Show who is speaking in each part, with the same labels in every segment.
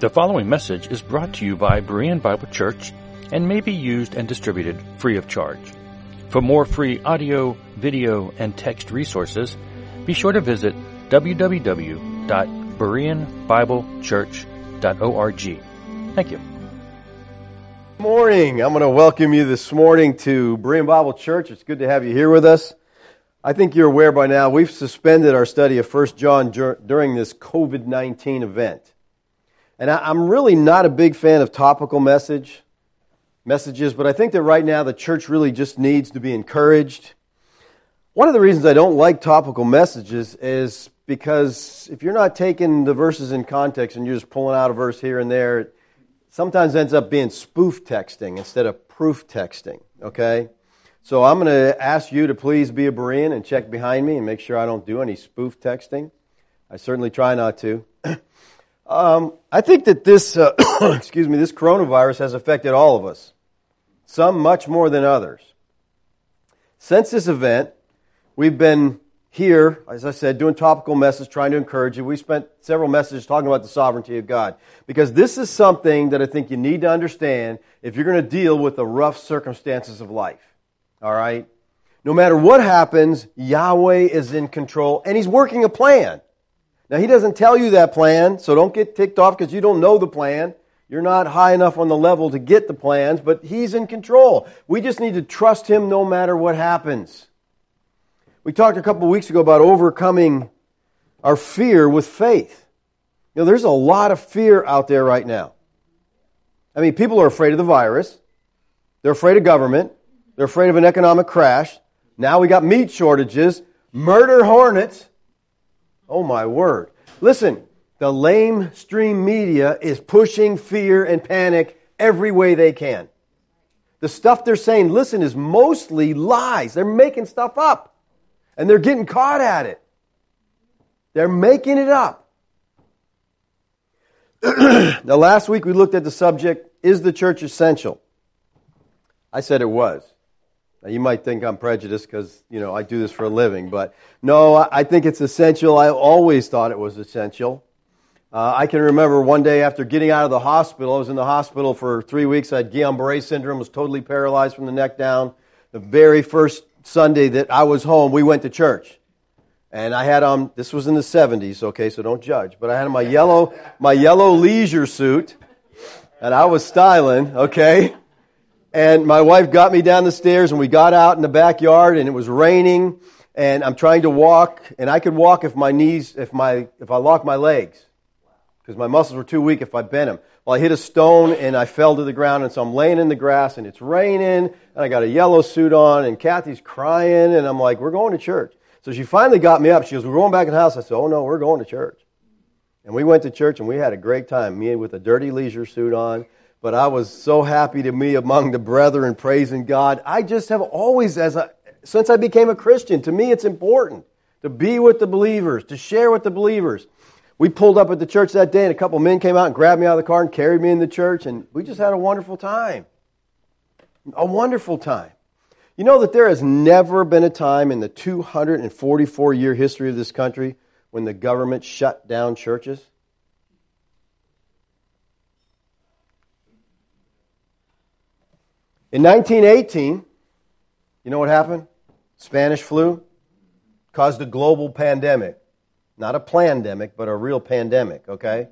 Speaker 1: The following message is brought to you by Berean Bible Church and may be used and distributed free of charge. For more free audio, video, and text resources, be sure to visit www.bereanbiblechurch.org. Thank you.
Speaker 2: Good morning. I'm going to welcome you this morning to Berean Bible Church. It's good to have you here with us. I think you're aware by now we've suspended our study of 1 John during this COVID-19 event. And I'm really not a big fan of topical message messages, but I think that right now the church really just needs to be encouraged. One of the reasons I don't like topical messages is because if you're not taking the verses in context and you're just pulling out a verse here and there, it sometimes ends up being spoof texting instead of proof texting, okay? So I'm going to ask you to please be a Berean and check behind me and make sure I don't do any spoof texting. I certainly try not to. Um, I think that this, uh, excuse me, this coronavirus has affected all of us, some much more than others. Since this event, we've been here, as I said, doing topical messages, trying to encourage you. We spent several messages talking about the sovereignty of God. Because this is something that I think you need to understand if you're going to deal with the rough circumstances of life. All right? No matter what happens, Yahweh is in control and He's working a plan. Now, he doesn't tell you that plan, so don't get ticked off because you don't know the plan. You're not high enough on the level to get the plans, but he's in control. We just need to trust him no matter what happens. We talked a couple of weeks ago about overcoming our fear with faith. You know, there's a lot of fear out there right now. I mean, people are afraid of the virus. They're afraid of government. They're afraid of an economic crash. Now we got meat shortages, murder hornets. Oh my word. Listen, the lamestream media is pushing fear and panic every way they can. The stuff they're saying, listen, is mostly lies. They're making stuff up. And they're getting caught at it. They're making it up. now, last week we looked at the subject Is the church essential? I said it was. Now, you might think I'm prejudiced because, you know, I do this for a living, but no, I think it's essential. I always thought it was essential. Uh, I can remember one day after getting out of the hospital, I was in the hospital for three weeks. I had Guillain-Barré syndrome, was totally paralyzed from the neck down. The very first Sunday that I was home, we went to church. And I had um, this was in the 70s, okay, so don't judge, but I had my yellow, my yellow leisure suit, and I was styling, okay? And my wife got me down the stairs and we got out in the backyard and it was raining and I'm trying to walk and I could walk if my knees, if my, if I locked my legs. Because my muscles were too weak if I bent them. Well, I hit a stone and I fell to the ground and so I'm laying in the grass and it's raining and I got a yellow suit on and Kathy's crying and I'm like, we're going to church. So she finally got me up. She goes, we're going back in the house. I said, oh no, we're going to church. And we went to church and we had a great time. Me with a dirty leisure suit on but I was so happy to be among the brethren praising God. I just have always, as a, since I became a Christian, to me it's important to be with the believers, to share with the believers. We pulled up at the church that day and a couple men came out and grabbed me out of the car and carried me in the church and we just had a wonderful time. A wonderful time. You know that there has never been a time in the 244 year history of this country when the government shut down churches? In 1918, you know what happened? Spanish flu caused a global pandemic. Not a pandemic, but a real pandemic, okay?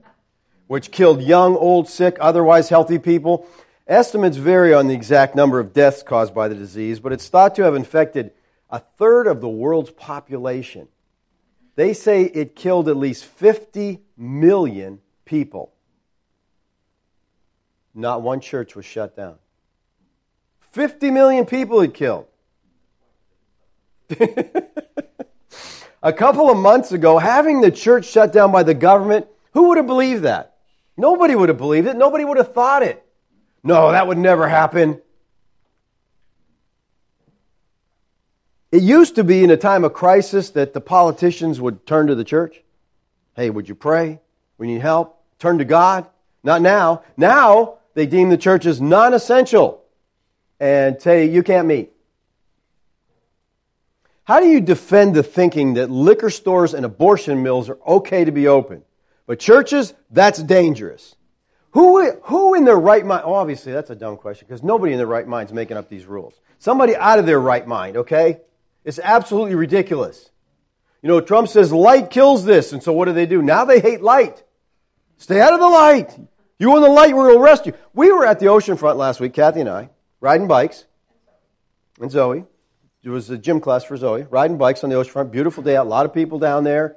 Speaker 2: Which killed young, old, sick, otherwise healthy people. Estimates vary on the exact number of deaths caused by the disease, but it's thought to have infected a third of the world's population. They say it killed at least 50 million people. Not one church was shut down. 50 million people it killed. a couple of months ago, having the church shut down by the government, who would have believed that? Nobody would have believed it. Nobody would have thought it. No, that would never happen. It used to be in a time of crisis that the politicians would turn to the church. Hey, would you pray? We need help. Turn to God. Not now. Now they deem the church as non essential and say you can't meet? How do you defend the thinking that liquor stores and abortion mills are okay to be open? But churches, that's dangerous. Who, who in their right mind? Oh, obviously, that's a dumb question because nobody in their right mind is making up these rules. Somebody out of their right mind, okay? It's absolutely ridiculous. You know, Trump says light kills this, and so what do they do? Now they hate light. Stay out of the light. You in the light, to arrest you. We were at the ocean front last week, Kathy and I, riding bikes, and Zoe. It was a gym class for Zoe, riding bikes on the oceanfront. Beautiful day out, a lot of people down there.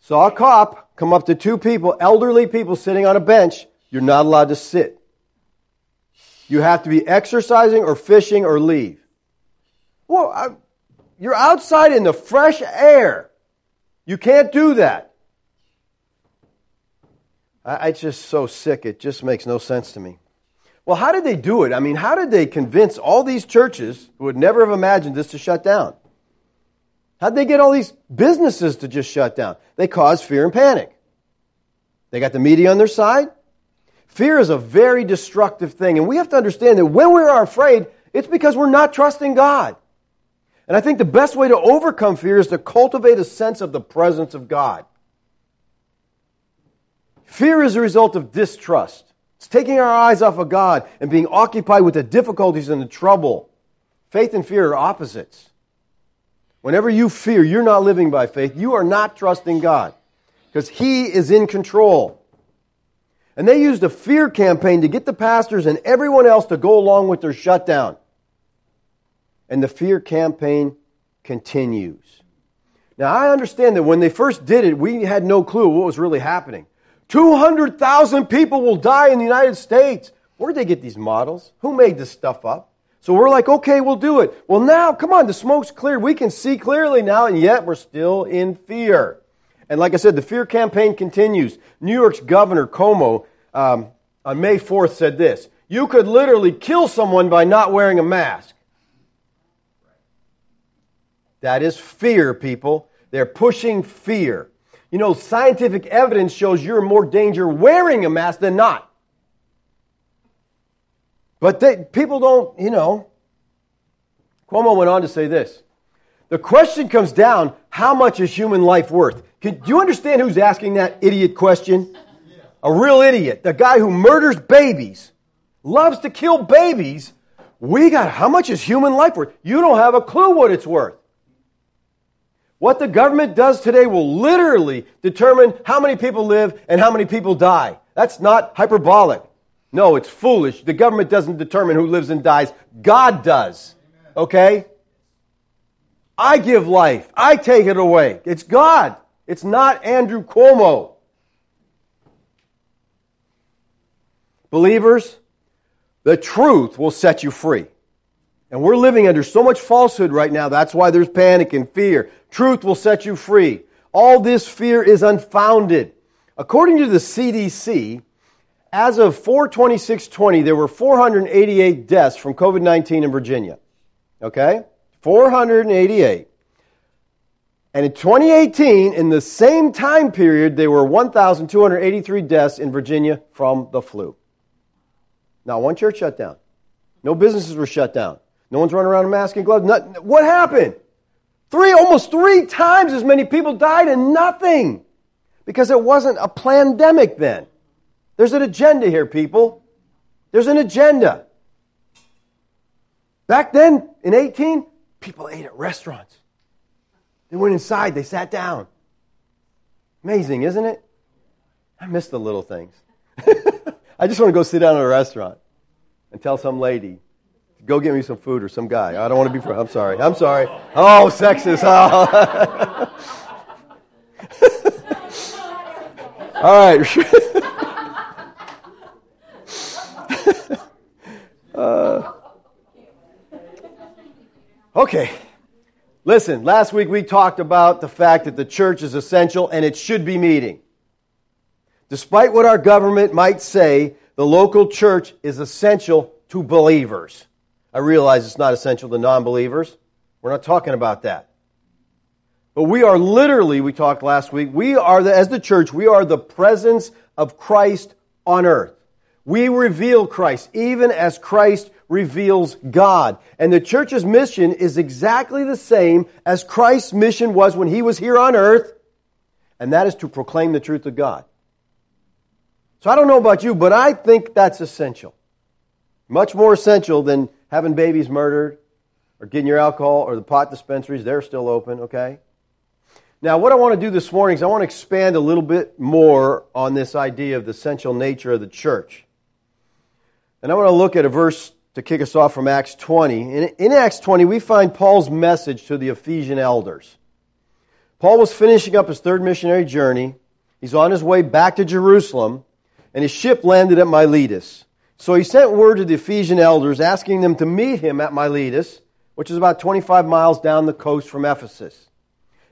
Speaker 2: Saw a cop come up to two people, elderly people sitting on a bench. You're not allowed to sit. You have to be exercising or fishing or leave. Well, I, you're outside in the fresh air. You can't do that. I, I just so sick. It just makes no sense to me. Well, how did they do it? I mean, how did they convince all these churches who would never have imagined this to shut down? How'd they get all these businesses to just shut down? They caused fear and panic. They got the media on their side. Fear is a very destructive thing, and we have to understand that when we are afraid, it's because we're not trusting God. And I think the best way to overcome fear is to cultivate a sense of the presence of God. Fear is a result of distrust. It's taking our eyes off of God and being occupied with the difficulties and the trouble. Faith and fear are opposites. Whenever you fear, you're not living by faith. You are not trusting God because He is in control. And they used a fear campaign to get the pastors and everyone else to go along with their shutdown. And the fear campaign continues. Now, I understand that when they first did it, we had no clue what was really happening. 200,000 people will die in the United States. Where'd they get these models? Who made this stuff up? So we're like, okay, we'll do it. Well, now, come on, the smoke's clear. We can see clearly now, and yet we're still in fear. And like I said, the fear campaign continues. New York's Governor Cuomo um, on May 4th said this You could literally kill someone by not wearing a mask. That is fear, people. They're pushing fear. You know, scientific evidence shows you're in more danger wearing a mask than not. But they, people don't, you know. Cuomo went on to say this. The question comes down, how much is human life worth? Can, do you understand who's asking that idiot question? A real idiot. The guy who murders babies, loves to kill babies. We got, how much is human life worth? You don't have a clue what it's worth. What the government does today will literally determine how many people live and how many people die. That's not hyperbolic. No, it's foolish. The government doesn't determine who lives and dies. God does. Okay? I give life. I take it away. It's God. It's not Andrew Cuomo. Believers, the truth will set you free. And we're living under so much falsehood right now. That's why there's panic and fear. Truth will set you free. All this fear is unfounded. According to the CDC, as of 42620, there were 488 deaths from COVID 19 in Virginia. Okay? 488. And in 2018, in the same time period, there were 1,283 deaths in Virginia from the flu. Not one church shut down. No businesses were shut down. No one's running around in mask and gloves. Not, what happened? Three, almost three times as many people died and nothing. Because it wasn't a pandemic then. There's an agenda here, people. There's an agenda. Back then, in 18, people ate at restaurants. They went inside, they sat down. Amazing, isn't it? I miss the little things. I just want to go sit down at a restaurant and tell some lady, go get me some food or some guy. I don't want to be, I'm sorry. I'm sorry. Oh, sexist. Oh. All right. Uh, okay. Listen, last week we talked about the fact that the church is essential and it should be meeting. Despite what our government might say, the local church is essential to believers. I realize it's not essential to non believers. We're not talking about that. But we are literally, we talked last week, we are, the, as the church, we are the presence of Christ on earth. We reveal Christ, even as Christ reveals God. And the church's mission is exactly the same as Christ's mission was when he was here on earth, and that is to proclaim the truth of God. So I don't know about you, but I think that's essential. Much more essential than having babies murdered or getting your alcohol or the pot dispensaries. They're still open, okay? Now, what I want to do this morning is I want to expand a little bit more on this idea of the essential nature of the church. And I want to look at a verse to kick us off from Acts 20. In, in Acts 20, we find Paul's message to the Ephesian elders. Paul was finishing up his third missionary journey. He's on his way back to Jerusalem, and his ship landed at Miletus. So he sent word to the Ephesian elders asking them to meet him at Miletus, which is about 25 miles down the coast from Ephesus.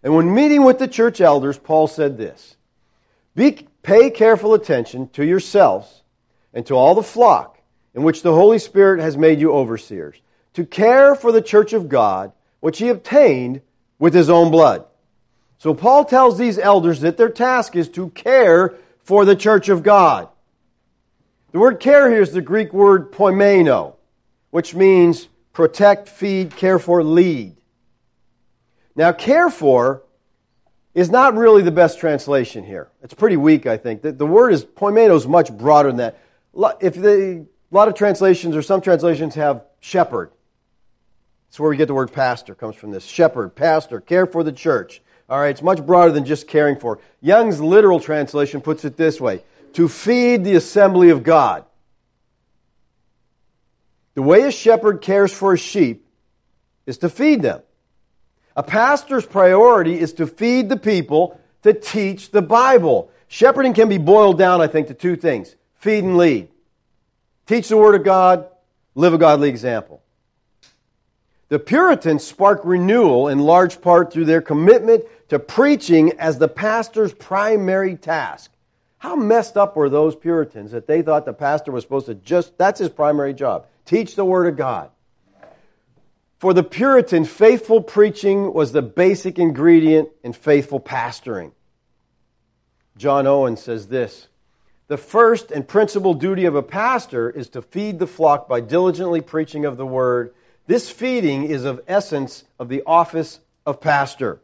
Speaker 2: And when meeting with the church elders, Paul said this Be, Pay careful attention to yourselves and to all the flock in which the Holy Spirit has made you overseers, to care for the church of God, which he obtained with his own blood. So Paul tells these elders that their task is to care for the church of God. The word care here is the Greek word poimaino, which means protect, feed, care for, lead. Now, care for is not really the best translation here. It's pretty weak, I think. The, the word is poimaino is much broader than that. If the a lot of translations, or some translations, have shepherd. That's where we get the word pastor, comes from this. Shepherd, pastor, care for the church. All right, it's much broader than just caring for. Young's literal translation puts it this way to feed the assembly of God. The way a shepherd cares for his sheep is to feed them. A pastor's priority is to feed the people, to teach the Bible. Shepherding can be boiled down, I think, to two things feed and lead. Teach the Word of God, live a godly example. The Puritans sparked renewal in large part through their commitment to preaching as the pastor's primary task. How messed up were those Puritans that they thought the pastor was supposed to just, that's his primary job, teach the Word of God. For the Puritan, faithful preaching was the basic ingredient in faithful pastoring. John Owen says this the first and principal duty of a pastor is to feed the flock by diligently preaching of the word. This feeding is of essence of the office of pastor.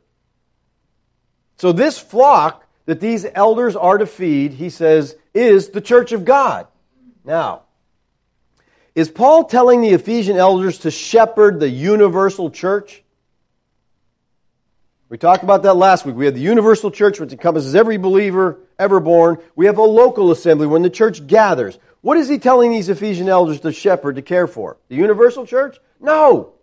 Speaker 2: So this flock that these elders are to feed, he says, is the church of God. Now, is Paul telling the Ephesian elders to shepherd the universal church? We talked about that last week. We have the universal church, which encompasses every believer ever born. We have a local assembly when the church gathers. What is he telling these Ephesian elders to shepherd, to care for? The universal church? No.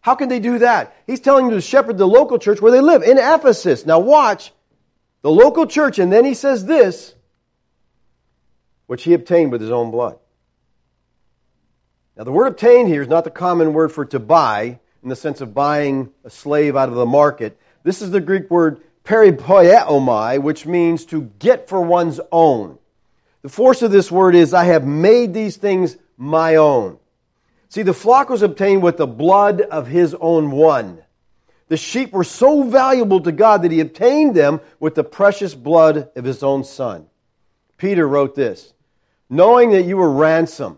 Speaker 2: How can they do that? He's telling them to shepherd the local church where they live, in Ephesus. Now watch. The local church, and then he says this, which he obtained with his own blood. Now the word obtained here is not the common word for to buy, in the sense of buying a slave out of the market. This is the Greek word peripoiomai, which means to get for one's own. The force of this word is, I have made these things my own. See, the flock was obtained with the blood of his own one. The sheep were so valuable to God that he obtained them with the precious blood of his own son. Peter wrote this, knowing that you were ransomed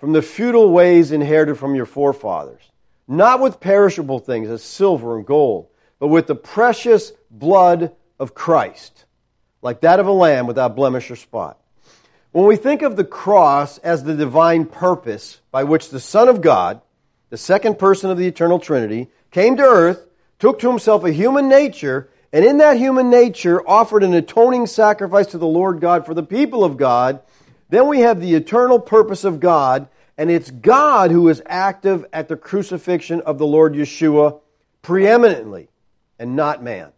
Speaker 2: from the futile ways inherited from your forefathers, not with perishable things as silver and gold, but with the precious blood of Christ, like that of a lamb without blemish or spot. When we think of the cross as the divine purpose by which the Son of God, the second person of the eternal Trinity, came to earth, took to himself a human nature, and in that human nature offered an atoning sacrifice to the Lord God for the people of God, then we have the eternal purpose of God, and it's God who is active at the crucifixion of the Lord Yeshua preeminently and not man.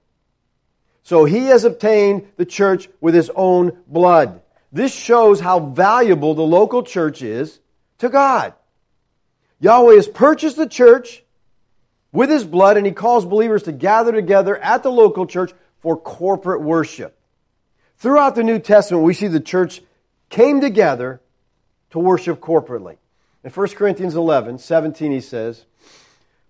Speaker 2: So he has obtained the church with his own blood. This shows how valuable the local church is to God. Yahweh has purchased the church with his blood, and he calls believers to gather together at the local church for corporate worship. Throughout the New Testament, we see the church came together to worship corporately. In 1 Corinthians 11, 17, he says,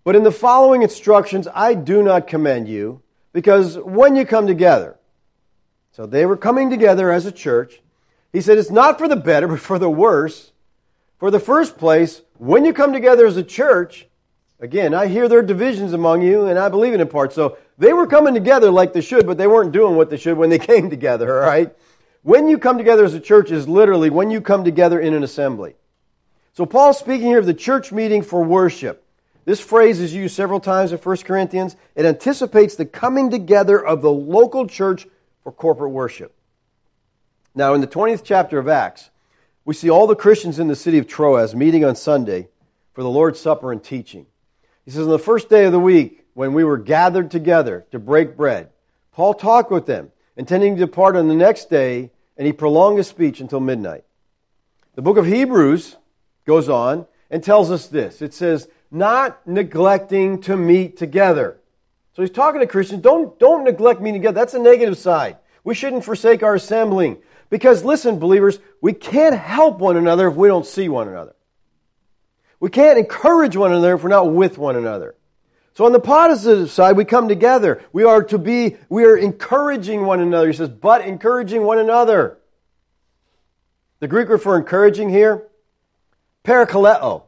Speaker 2: but in the following instructions, I do not commend you, because when you come together, so they were coming together as a church. He said it's not for the better, but for the worse. For the first place, when you come together as a church, again, I hear there are divisions among you, and I believe it in part. So they were coming together like they should, but they weren't doing what they should when they came together, all right? When you come together as a church is literally when you come together in an assembly. So Paul's speaking here of the church meeting for worship. This phrase is used several times in 1 Corinthians. It anticipates the coming together of the local church for corporate worship. Now, in the 20th chapter of Acts, we see all the Christians in the city of Troas meeting on Sunday for the Lord's Supper and teaching. He says, On the first day of the week, when we were gathered together to break bread, Paul talked with them, intending to depart on the next day, and he prolonged his speech until midnight. The book of Hebrews goes on and tells us this. It says, not neglecting to meet together. So he's talking to Christians, don't, don't neglect meeting together. That's a negative side. We shouldn't forsake our assembling. Because listen, believers, we can't help one another if we don't see one another. We can't encourage one another if we're not with one another. So on the positive side, we come together. We are to be, we are encouraging one another. He says, but encouraging one another. The Greek word for encouraging here Parakaleo,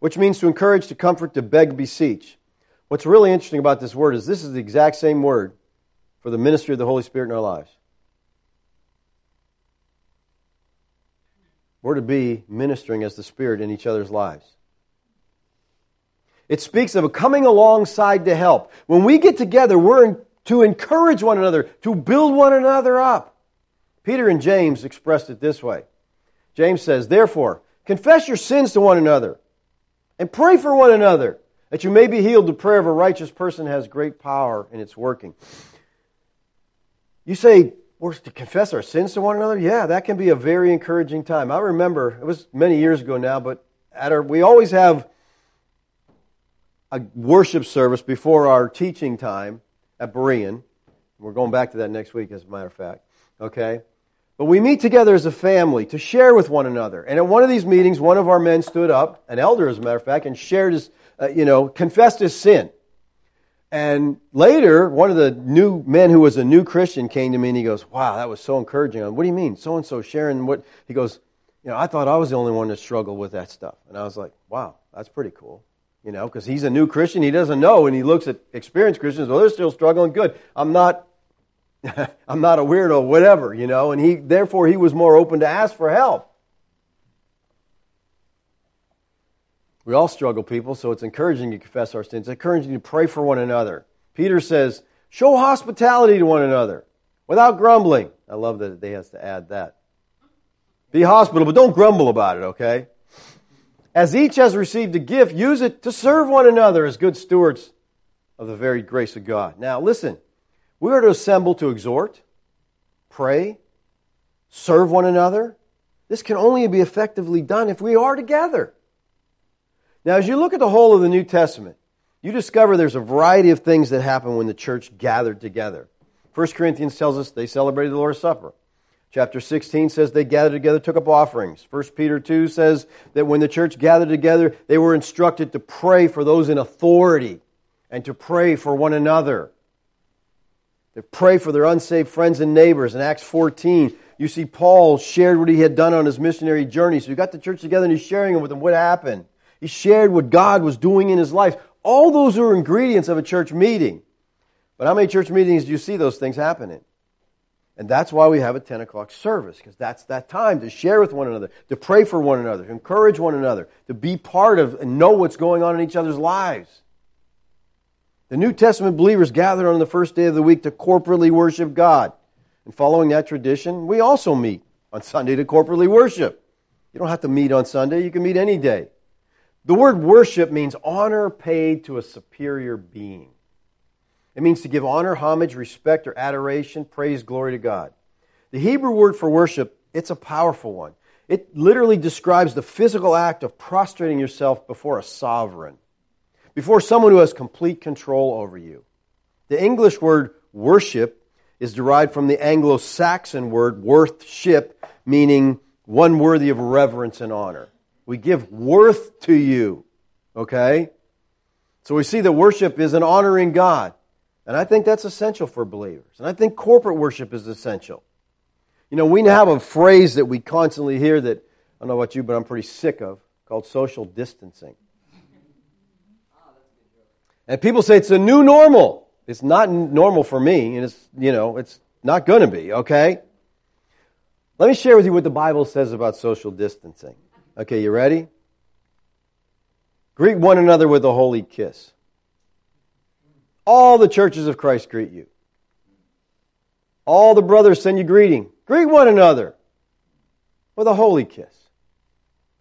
Speaker 2: which means to encourage, to comfort, to beg, beseech. What's really interesting about this word is this is the exact same word for the ministry of the Holy Spirit in our lives. We're to be ministering as the Spirit in each other's lives. It speaks of a coming alongside to help. When we get together, we're to encourage one another, to build one another up. Peter and James expressed it this way. James says, Therefore, Confess your sins to one another and pray for one another that you may be healed. The prayer of a righteous person has great power in its working. You say, we're to confess our sins to one another? Yeah, that can be a very encouraging time. I remember, it was many years ago now, but at our, we always have a worship service before our teaching time at Berean. We're going back to that next week, as a matter of fact. Okay? But we meet together as a family to share with one another. And at one of these meetings, one of our men stood up, an elder as a matter of fact, and shared his, uh, you know, confessed his sin. And later, one of the new men who was a new Christian came to me and he goes, Wow, that was so encouraging. What do you mean? So and so sharing what? He goes, You know, I thought I was the only one that struggled with that stuff. And I was like, Wow, that's pretty cool. You know, because he's a new Christian. He doesn't know. And he looks at experienced Christians, well, they're still struggling. Good. I'm not I'm not a weirdo, whatever, you know, and he, therefore, he was more open to ask for help. We all struggle, people, so it's encouraging to confess our sins, encouraging to pray for one another. Peter says, show hospitality to one another without grumbling. I love that they has to add that. Be hospitable, but don't grumble about it, okay? As each has received a gift, use it to serve one another as good stewards of the very grace of God. Now, listen. We are to assemble to exhort, pray, serve one another. This can only be effectively done if we are together. Now, as you look at the whole of the New Testament, you discover there's a variety of things that happen when the church gathered together. 1 Corinthians tells us they celebrated the Lord's Supper. Chapter 16 says they gathered together, took up offerings. 1 Peter 2 says that when the church gathered together, they were instructed to pray for those in authority and to pray for one another. They pray for their unsaved friends and neighbors. In Acts 14, you see Paul shared what he had done on his missionary journey. So you got the church together and he's sharing it with them what happened. He shared what God was doing in his life. All those are ingredients of a church meeting. But how many church meetings do you see those things happening? And that's why we have a 10 o'clock service, because that's that time to share with one another, to pray for one another, to encourage one another, to be part of and know what's going on in each other's lives. The New Testament believers gathered on the first day of the week to corporately worship God. And following that tradition, we also meet on Sunday to corporately worship. You don't have to meet on Sunday, you can meet any day. The word worship means honor paid to a superior being. It means to give honor, homage, respect, or adoration, praise, glory to God. The Hebrew word for worship, it's a powerful one. It literally describes the physical act of prostrating yourself before a sovereign before someone who has complete control over you. The English word worship is derived from the Anglo Saxon word worthship, meaning one worthy of reverence and honor. We give worth to you. Okay? So we see that worship is an honoring God. And I think that's essential for believers. And I think corporate worship is essential. You know, we have a phrase that we constantly hear that, I don't know about you, but I'm pretty sick of, called social distancing. And people say it's a new normal. It's not normal for me, and it's, you know, it's not going to be, okay? Let me share with you what the Bible says about social distancing. Okay, you ready? Greet one another with a holy kiss. All the churches of Christ greet you. All the brothers send you greeting. Greet one another with a holy kiss.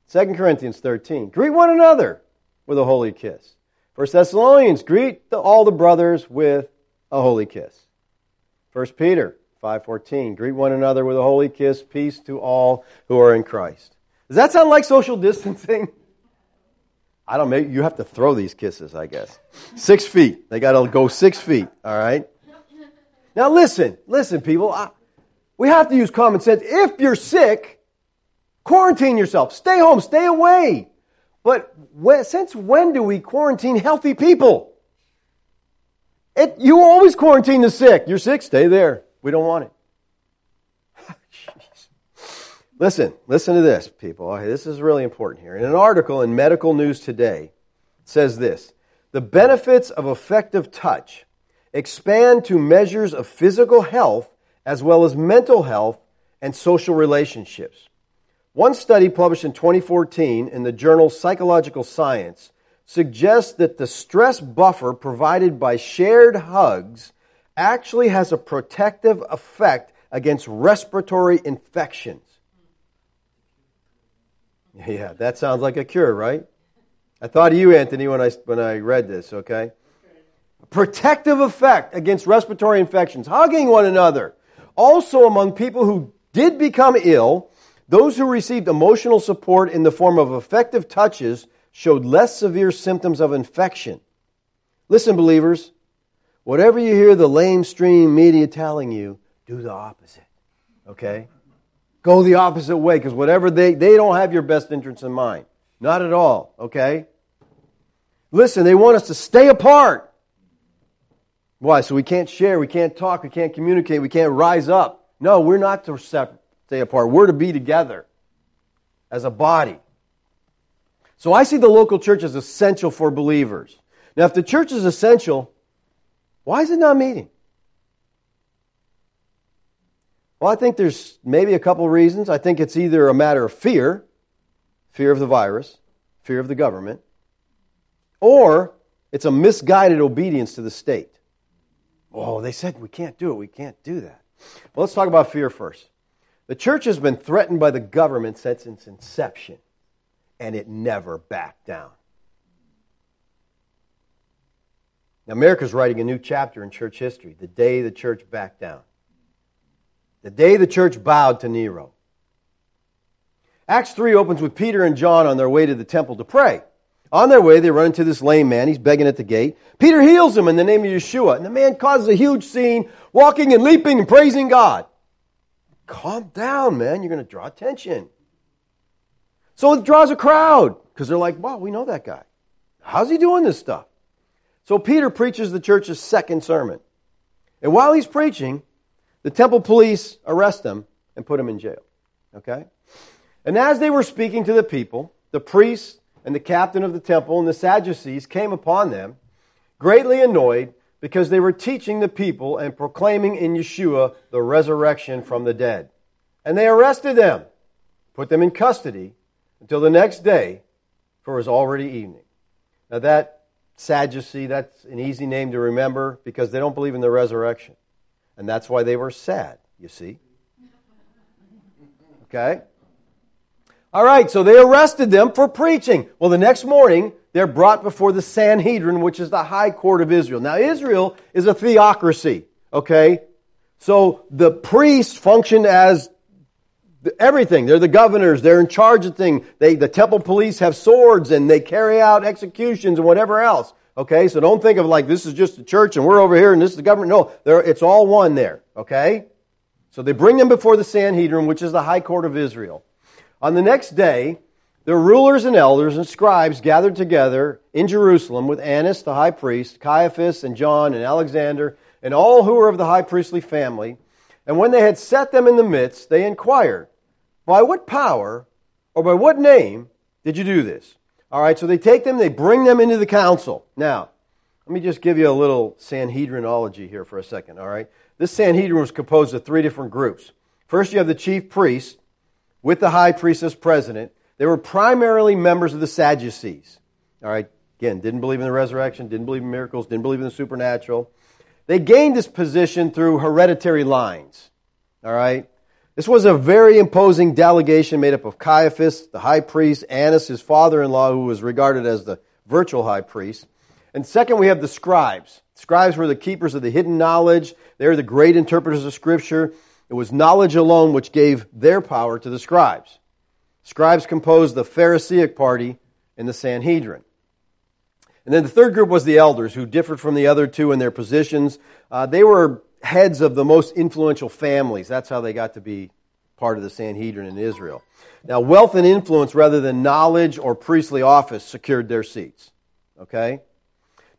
Speaker 2: 2 Corinthians 13. Greet one another with a holy kiss. 1 Thessalonians, greet the, all the brothers with a holy kiss. 1 Peter 5:14, greet one another with a holy kiss, peace to all who are in Christ. Does that sound like social distancing? I don't make you have to throw these kisses, I guess. Six feet. They got to go six feet. All right. Now listen, listen, people. I, we have to use common sense. If you're sick, quarantine yourself. Stay home. Stay away. But when, since when do we quarantine healthy people? It, you always quarantine the sick. You're sick. Stay there. We don't want it. Listen, listen to this, people. This is really important here. In an article in Medical News Today, says this The benefits of effective touch expand to measures of physical health as well as mental health and social relationships. One study published in 2014 in the journal Psychological Science suggests that the stress buffer provided by shared hugs actually has a protective effect against respiratory infections. Yeah, that sounds like a cure, right? I thought of you, Anthony, when I, when I read this, okay? Protective effect against respiratory infections, hugging one another. Also, among people who did become ill, those who received emotional support in the form of effective touches showed less severe symptoms of infection. Listen, believers, whatever you hear the lamestream media telling you, do the opposite. Okay? Go the opposite way because whatever they, they don't have your best interest in mind. Not at all, okay? Listen, they want us to stay apart. Why? So we can't share, we can't talk, we can't communicate, we can't rise up. No, we're not to stay apart. We're to be together as a body. So I see the local church as essential for believers. Now, if the church is essential, why is it not meeting? Well, I think there's maybe a couple reasons. I think it's either a matter of fear, fear of the virus, fear of the government, or it's a misguided obedience to the state. Oh, they said we can't do it. We can't do that. Well, let's talk about fear first. The church has been threatened by the government since its inception, and it never backed down. Now, America's writing a new chapter in church history, the day the church backed down the day the church bowed to Nero. Acts 3 opens with Peter and John on their way to the temple to pray. On their way, they run into this lame man. He's begging at the gate. Peter heals him in the name of Yeshua. And the man causes a huge scene, walking and leaping and praising God. Calm down, man. You're going to draw attention. So it draws a crowd because they're like, wow, we know that guy. How's he doing this stuff? So Peter preaches the church's second sermon. And while he's preaching, the temple police arrest him and put him in jail. Okay? And as they were speaking to the people, the priests and the captain of the temple and the Sadducees came upon them, greatly annoyed because they were teaching the people and proclaiming in Yeshua the resurrection from the dead. And they arrested them, put them in custody until the next day, for it was already evening. Now that Sadducee, that's an easy name to remember because they don't believe in the resurrection. And that's why they were sad, you see. Okay? All right, so they arrested them for preaching. Well, the next morning, they're brought before the Sanhedrin, which is the high court of Israel. Now, Israel is a theocracy, okay? So the priests function as everything. They're the governors. They're in charge of things. They, the temple police have swords and they carry out executions and whatever else. Okay, so don't think of like this is just a church and we're over here and this is the government. No, it's all one there. Okay? So they bring them before the Sanhedrin, which is the high court of Israel. On the next day, the rulers and elders and scribes gathered together in Jerusalem with Annas the high priest, Caiaphas and John and Alexander, and all who were of the high priestly family. And when they had set them in the midst, they inquired, By what power or by what name did you do this? All right, so they take them, they bring them into the council. Now, let me just give you a little Sanhedrinology here for a second, all right? This Sanhedrin was composed of three different groups. First, you have the chief priests with the high priest as president. They were primarily members of the Sadducees. All right, again, didn't believe in the resurrection, didn't believe in miracles, didn't believe in the supernatural. They gained this position through hereditary lines. All right? This was a very imposing delegation made up of Caiaphas, the high priest, Annas, his father-in-law, who was regarded as the virtual high priest. And second, we have the scribes. Scribes were the keepers of the hidden knowledge. They were the great interpreters of scripture. It was knowledge alone which gave their power to the scribes. Scribes composed the Pharisaic party in the Sanhedrin. And then the third group was the elders, who differed from the other two in their positions. Uh, they were heads of the most influential families. That's how they got to be part of the Sanhedrin in Israel. Now, wealth and influence rather than knowledge or priestly office secured their seats. Okay?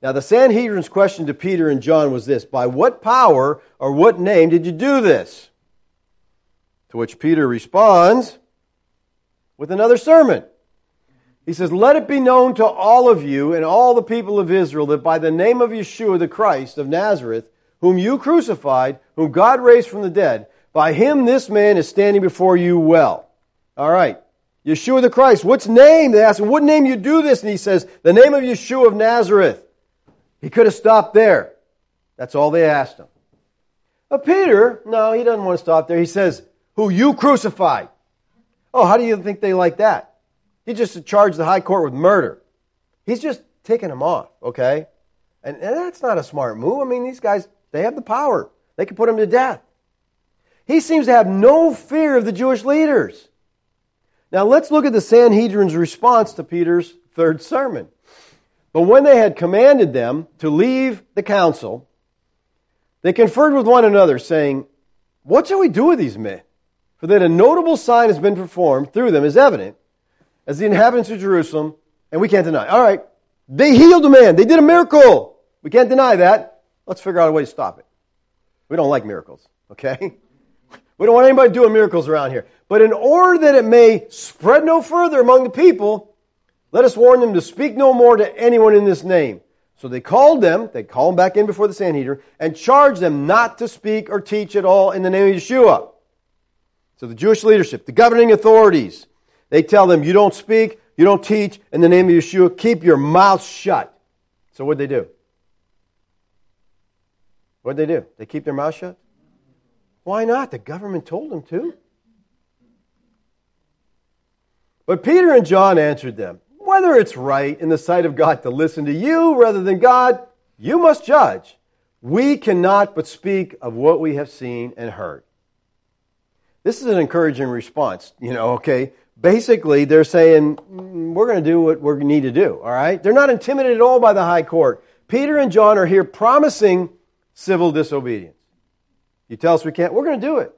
Speaker 2: Now, the Sanhedrin's question to Peter and John was this By what power or what name did you do this? To which Peter responds with another sermon. He says, Let it be known to all of you and all the people of Israel that by the name of Yeshua the Christ of Nazareth, whom you crucified, whom God raised from the dead, by him this man is standing before you well. All right. Yeshua the Christ. What's name? They ask him, what name you do this? And he says, the name of Yeshua of Nazareth. He could have stopped there. That's all they asked him. But Peter, no, he doesn't want to stop there. He says, who you crucified. Oh, how do you think they like that? He just charged the high court with murder. He's just taking them off, okay? And, and that's not a smart move. I mean, these guys, they have the power. They can put him to death. He seems to have no fear of the Jewish leaders. Now let's look at the Sanhedrin's response to Peter's third sermon. But when they had commanded them to leave the council, they conferred with one another, saying, What shall we do with these men? For that a notable sign has been performed through them is evident, as the inhabitants of Jerusalem, and we can't deny. All right, they healed a man. They did a miracle. We can't deny that. Let's figure out a way to stop it. We don't like miracles, okay? We don't want anybody doing miracles around here. But in order that it may spread no further among the people, let us warn them to speak no more to anyone in this name. So they called them, they called them back in before the Sanhedrin, and charged them not to speak or teach at all in the name of Yeshua. So the Jewish leadership, the governing authorities, they tell them, you don't speak, you don't teach in the name of Yeshua, keep your mouth shut. So what'd they do? What'd they do? They keep their mouth shut? Why not? The government told them to. But Peter and John answered them, whether it's right in the sight of God to listen to you rather than God, you must judge. We cannot but speak of what we have seen and heard. This is an encouraging response, you know, okay? basically they're saying mm, we're going to do what we need to do all right they're not intimidated at all by the high court peter and john are here promising civil disobedience. You tell us we can't we're going to do it.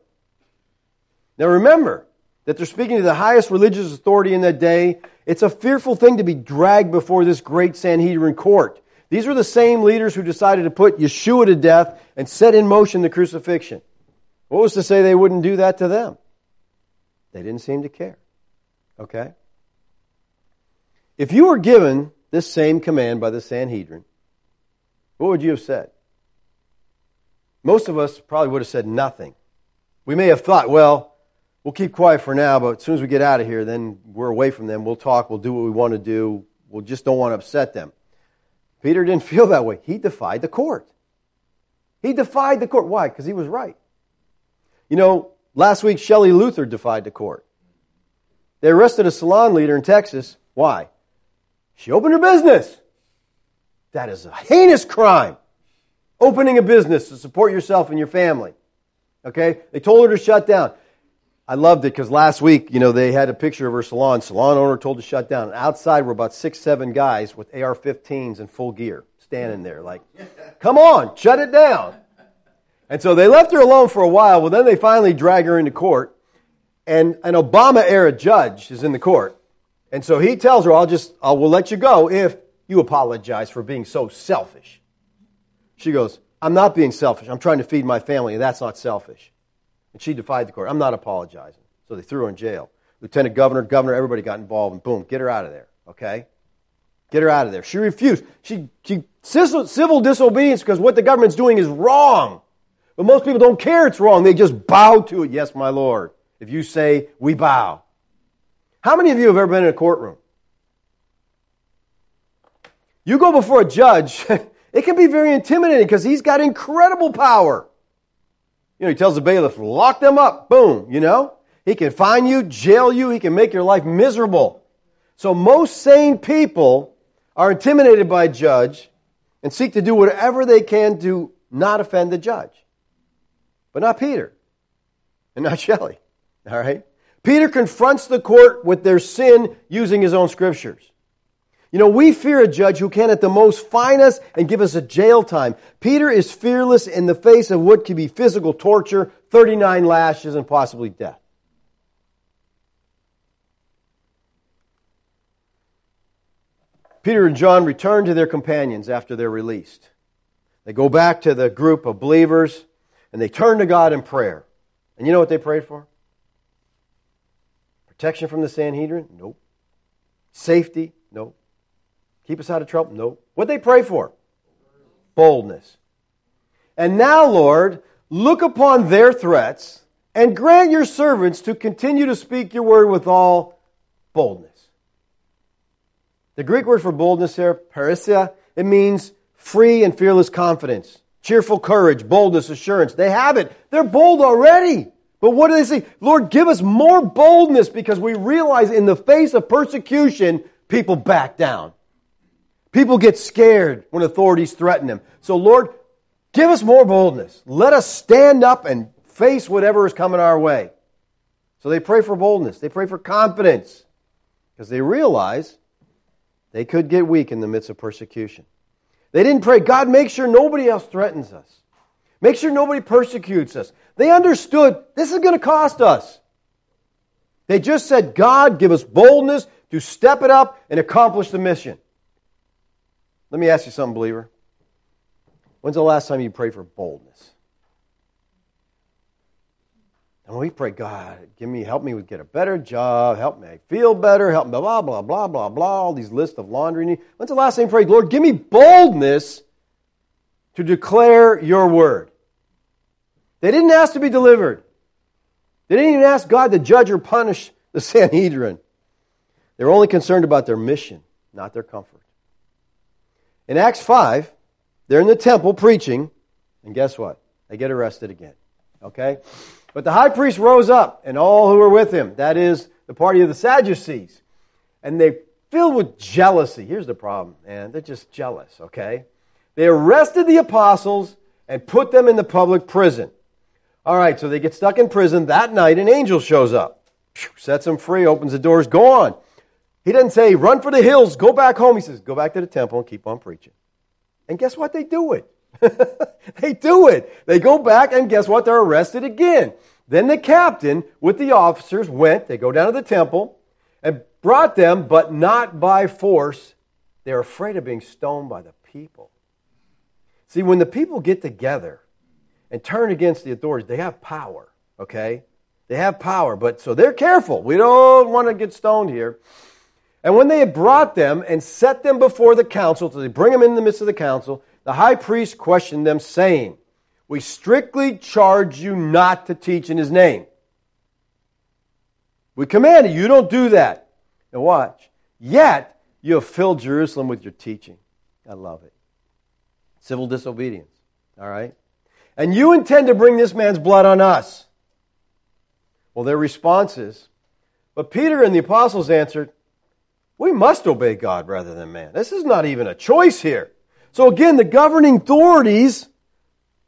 Speaker 2: Now remember that they're speaking to the highest religious authority in that day. It's a fearful thing to be dragged before this great sanhedrin court. These were the same leaders who decided to put yeshua to death and set in motion the crucifixion. What was to say they wouldn't do that to them? They didn't seem to care. Okay? If you were given this same command by the Sanhedrin, what would you have said? Most of us probably would have said nothing. We may have thought, well, we'll keep quiet for now, but as soon as we get out of here, then we're away from them. We'll talk. We'll do what we want to do. We'll just don't want to upset them. Peter didn't feel that way. He defied the court. He defied the court. Why? Because he was right. You know, last week Shelley Luther defied the court. They arrested a salon leader in Texas. Why? She opened her business. That is a heinous crime. Opening a business to support yourself and your family. Okay? They told her to shut down. I loved it because last week, you know, they had a picture of her salon. Salon owner told to shut down. And outside were about six, seven guys with AR-15s in full gear standing there like, come on, shut it down. And so they left her alone for a while. Well, then they finally drag her into court and an Obama era judge is in the court. And so he tells her, I'll just, I will let you go if you apologize for being so selfish. She goes, I'm not being selfish. I'm trying to feed my family, and that's not selfish. And she defied the court. I'm not apologizing. So they threw her in jail. Lieutenant governor, governor, everybody got involved, and boom, get her out of there. Okay? Get her out of there. She refused. She, she civil disobedience because what the government's doing is wrong. But most people don't care it's wrong. They just bow to it. Yes, my Lord. If you say, we bow. How many of you have ever been in a courtroom? You go before a judge, it can be very intimidating because he's got incredible power. You know, he tells the bailiff, lock them up, boom, you know? He can fine you, jail you, he can make your life miserable. So most sane people are intimidated by a judge and seek to do whatever they can to not offend the judge. But not Peter. And not Shelley. All right? Peter confronts the court with their sin using his own scriptures. You know, we fear a judge who can at the most fine us and give us a jail time. Peter is fearless in the face of what could be physical torture, 39 lashes, and possibly death. Peter and John return to their companions after they're released. They go back to the group of believers and they turn to God in prayer. And you know what they prayed for? Protection from the Sanhedrin? Nope. Safety? Nope. Keep us out of trouble? Nope. What they pray for? Boldness. And now, Lord, look upon their threats and grant your servants to continue to speak your word with all boldness. The Greek word for boldness here, parrhesia, it means free and fearless confidence, cheerful courage, boldness, assurance. They have it. They're bold already. But what do they say? Lord, give us more boldness because we realize in the face of persecution, people back down. People get scared when authorities threaten them. So Lord, give us more boldness. Let us stand up and face whatever is coming our way. So they pray for boldness. They pray for confidence because they realize they could get weak in the midst of persecution. They didn't pray, God, make sure nobody else threatens us. Make sure nobody persecutes us. They understood this is going to cost us. They just said, God, give us boldness to step it up and accomplish the mission. Let me ask you something, believer. When's the last time you prayed for boldness? And we pray, God, give me, help me get a better job, help me feel better, help me, blah, blah, blah, blah, blah, all these lists of laundry. When's the last time you prayed, Lord, give me boldness to declare your word? They didn't ask to be delivered. They didn't even ask God to judge or punish the Sanhedrin. They were only concerned about their mission, not their comfort. In Acts 5, they're in the temple preaching, and guess what? They get arrested again. Okay? But the high priest rose up, and all who were with him, that is, the party of the Sadducees, and they filled with jealousy. Here's the problem, man. They're just jealous, okay? They arrested the apostles and put them in the public prison. All right, so they get stuck in prison. That night, an angel shows up, sets them free, opens the doors, go on. He doesn't say, run for the hills, go back home. He says, go back to the temple and keep on preaching. And guess what? They do it. they do it. They go back and guess what? They're arrested again. Then the captain with the officers went, they go down to the temple and brought them, but not by force. They're afraid of being stoned by the people. See, when the people get together and turn against the authorities, they have power, okay? They have power, but so they're careful. We don't want to get stoned here. And when they had brought them and set them before the council, so they bring them in the midst of the council, the high priest questioned them, saying, We strictly charge you not to teach in his name. We command you, you don't do that. And watch. Yet you have filled Jerusalem with your teaching. I love it. Civil disobedience. All right? And you intend to bring this man's blood on us. Well, their response is, but Peter and the apostles answered, we must obey God rather than man. This is not even a choice here. So again, the governing authorities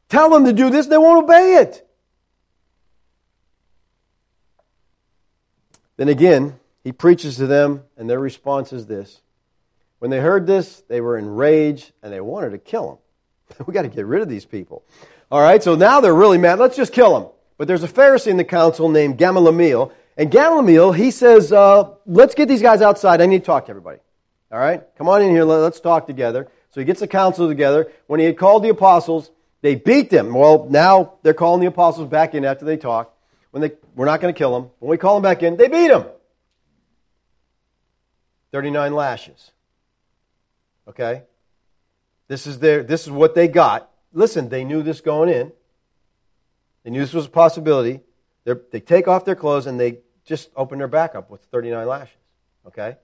Speaker 2: tell them to do this, they won't obey it. Then again, he preaches to them, and their response is this. When they heard this, they were enraged and they wanted to kill him. we got to get rid of these people. All right, so now they're really mad. Let's just kill them. But there's a Pharisee in the council named Gamaliel, and Gamaliel, he says, uh, let's get these guys outside. I need to talk to everybody. All right, come on in here. Let's talk together. So he gets the council together. When he had called the apostles, they beat them. Well, now they're calling the apostles back in after they talk. When they, we're not going to kill them. When we call them back in, they beat them. 39 lashes. Okay? This is their, this is what they got. Listen, they knew this going in. They knew this was a possibility. They're, they take off their clothes and they just open their back up with 39 lashes. Okay?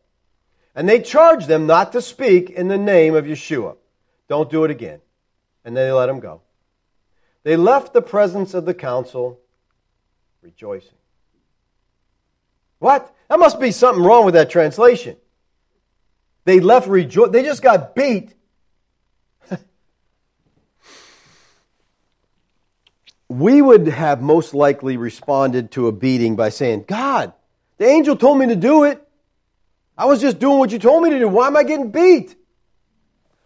Speaker 2: And they charge them not to speak in the name of Yeshua. Don't do it again. And then they let them go. They left the presence of the council rejoicing. What? That must be something wrong with that translation. They left rejoice. They just got beat. We would have most likely responded to a beating by saying, God, the angel told me to do it. I was just doing what you told me to do. Why am I getting beat?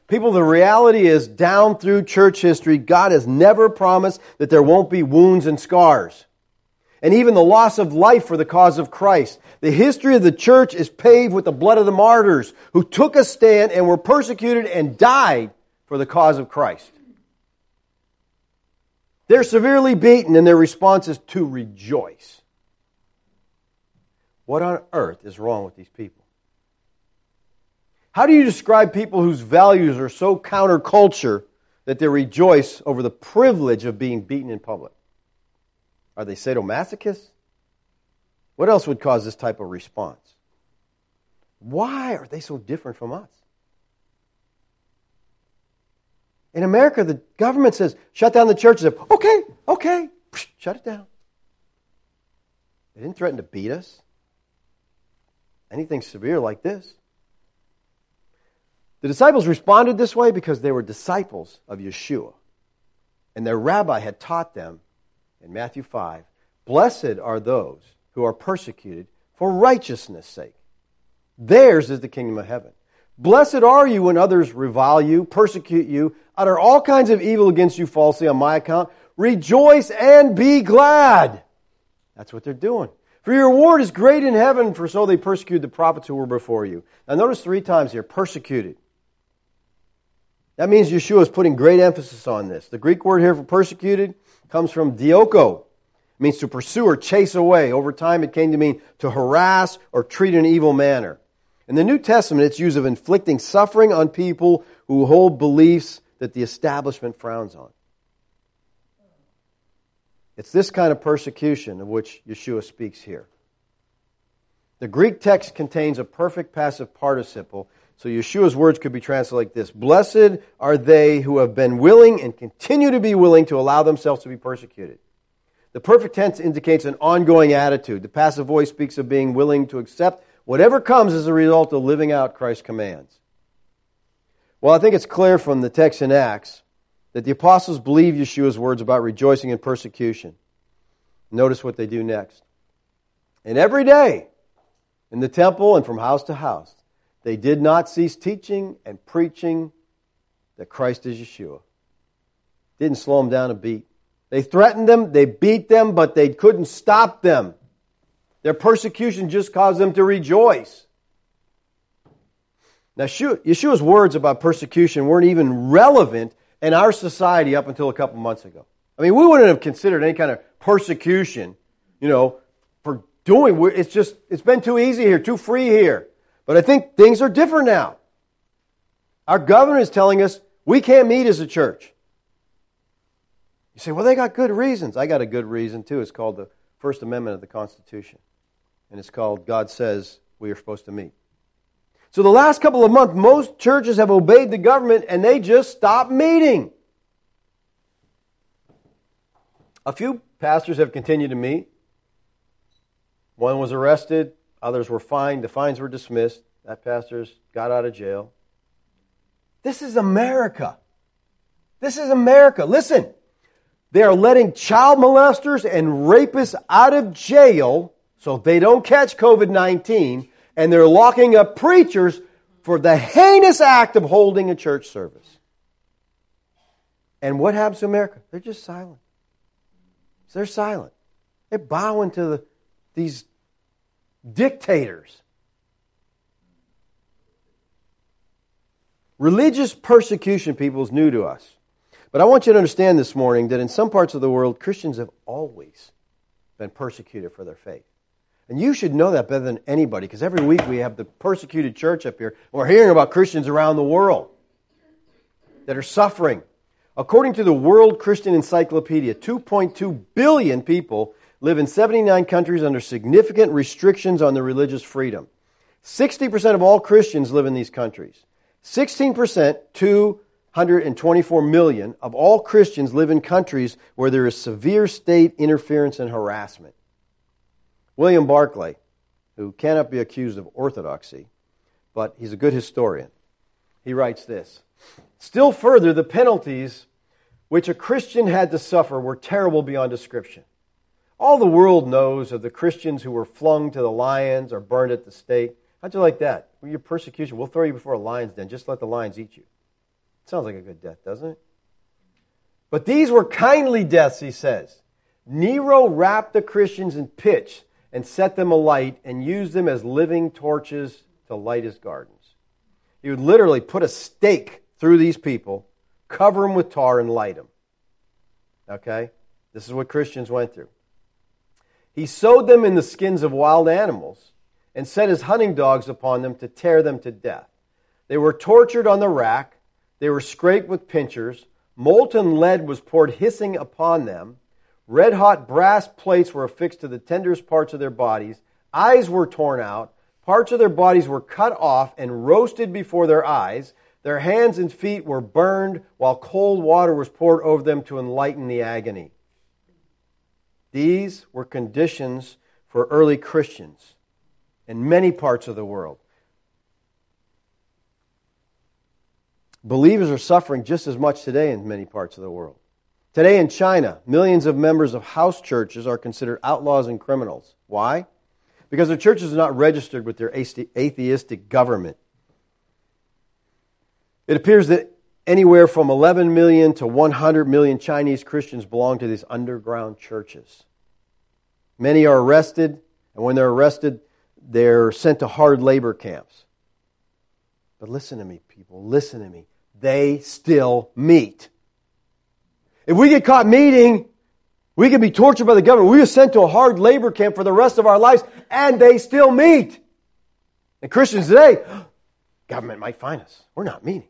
Speaker 2: People, the reality is, down through church history, God has never promised that there won't be wounds and scars. And even the loss of life for the cause of Christ. The history of the church is paved with the blood of the martyrs who took a stand and were persecuted and died for the cause of Christ. They're severely beaten and their response is to rejoice. What on earth is wrong with these people? How do you describe people whose values are so counterculture that they rejoice over the privilege of being beaten in public? Are they sadomasochists? What else would cause this type of response? Why are they so different from us? In America, the government says, shut down the churches. Okay, okay, shut it down. They didn't threaten to beat us. Anything severe like this. The disciples responded this way because they were disciples of Yeshua. And their rabbi had taught them in Matthew 5 Blessed are those who are persecuted for righteousness' sake. Theirs is the kingdom of heaven. Blessed are you when others revile you, persecute you, utter all kinds of evil against you falsely on my account. Rejoice and be glad. That's what they're doing. For your reward is great in heaven, for so they persecuted the prophets who were before you. Now notice three times here, persecuted. That means Yeshua is putting great emphasis on this. The Greek word here for persecuted comes from dioko. Means to pursue or chase away. Over time, it came to mean to harass or treat in an evil manner. In the New Testament, it's used of inflicting suffering on people who hold beliefs that the establishment frowns on. It's this kind of persecution of which Yeshua speaks here. The Greek text contains a perfect passive participle so Yeshua's words could be translated like this Blessed are they who have been willing and continue to be willing to allow themselves to be persecuted. The perfect tense indicates an ongoing attitude. The passive voice speaks of being willing to accept whatever comes as a result of living out Christ's commands. Well, I think it's clear from the text in Acts that the apostles believe Yeshua's words about rejoicing in persecution. Notice what they do next. And every day, in the temple and from house to house, they did not cease teaching and preaching that Christ is Yeshua. Didn't slow them down a beat. They threatened them, they beat them, but they couldn't stop them. Their persecution just caused them to rejoice. Now, Yeshua's words about persecution weren't even relevant in our society up until a couple months ago. I mean, we wouldn't have considered any kind of persecution, you know, for doing, it's just, it's been too easy here, too free here. But I think things are different now. Our governor is telling us we can't meet as a church. You say, well, they got good reasons. I got a good reason too. It's called the First Amendment of the Constitution. And it's called God says we are supposed to meet. So the last couple of months, most churches have obeyed the government and they just stopped meeting. A few pastors have continued to meet. One was arrested, Others were fined. The fines were dismissed. That pastors got out of jail. This is America. This is America. Listen, they are letting child molesters and rapists out of jail so if they don't catch COVID 19, and they're locking up preachers for the heinous act of holding a church service. And what happens to America? They're just silent. They're silent. They're bowing to the, these dictators. Religious persecution, people, is new to us. But I want you to understand this morning that in some parts of the world, Christians have always been persecuted for their faith. And you should know that better than anybody, because every week we have the persecuted church up here, we're hearing about Christians around the world that are suffering. According to the World Christian Encyclopedia, 2.2 billion people live in 79 countries under significant restrictions on their religious freedom. 60% of all Christians live in these countries. 16%, 224 million, of all Christians live in countries where there is severe state interference and harassment. William Barclay, who cannot be accused of orthodoxy, but he's a good historian, he writes this Still further, the penalties which a Christian had to suffer were terrible beyond description. All the world knows of the Christians who were flung to the lions or burned at the stake. How'd you like that? Well, your persecution, we'll throw you before a lion's den. Just let the lions eat you. Sounds like a good death, doesn't it? But these were kindly deaths, he says. Nero wrapped the Christians in pitch and set them alight and used them as living torches to light his gardens. He would literally put a stake through these people, cover them with tar, and light them. Okay? This is what Christians went through. He sewed them in the skins of wild animals and set his hunting dogs upon them to tear them to death. They were tortured on the rack. They were scraped with pincers. Molten lead was poured hissing upon them. Red hot brass plates were affixed to the tenderest parts of their bodies. Eyes were torn out. Parts of their bodies were cut off and roasted before their eyes. Their hands and feet were burned while cold water was poured over them to enlighten the agony. These were conditions for early Christians in many parts of the world. Believers are suffering just as much today in many parts of the world. Today in China, millions of members of house churches are considered outlaws and criminals. Why? Because their churches are not registered with their atheistic government. It appears that anywhere from 11 million to 100 million Chinese Christians belong to these underground churches. Many are arrested, and when they're arrested, they're sent to hard labor camps. But listen to me, people. Listen to me. They still meet. If we get caught meeting, we can be tortured by the government. We are sent to a hard labor camp for the rest of our lives, and they still meet. And Christians today, government might find us. We're not meeting.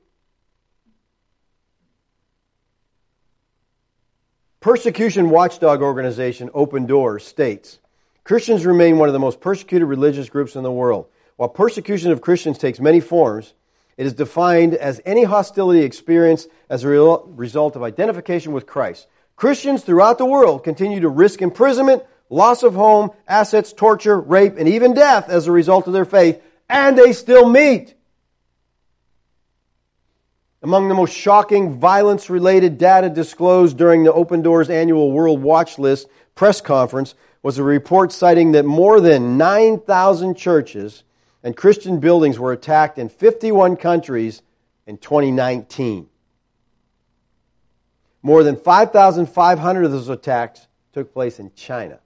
Speaker 2: Persecution watchdog organization Open Doors states Christians remain one of the most persecuted religious groups in the world. While persecution of Christians takes many forms, it is defined as any hostility experienced as a result of identification with Christ. Christians throughout the world continue to risk imprisonment, loss of home, assets, torture, rape, and even death as a result of their faith, and they still meet. Among the most shocking violence related data disclosed during the Open Doors annual World Watch List press conference was a report citing that more than 9,000 churches and Christian buildings were attacked in 51 countries in 2019. More than 5,500 of those attacks took place in China.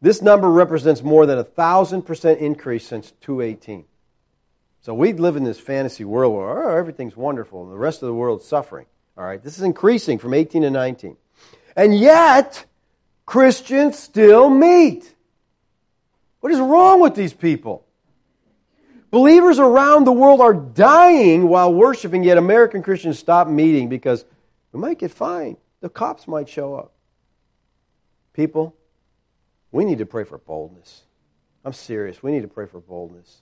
Speaker 2: This number represents more than a thousand percent increase since 2018. So we live in this fantasy world where oh, everything's wonderful and the rest of the world's suffering. All right, this is increasing from 18 to 19. And yet, Christians still meet. What is wrong with these people? Believers around the world are dying while worshiping, yet American Christians stop meeting because we might get fined. The cops might show up. People, we need to pray for boldness. I'm serious. We need to pray for boldness.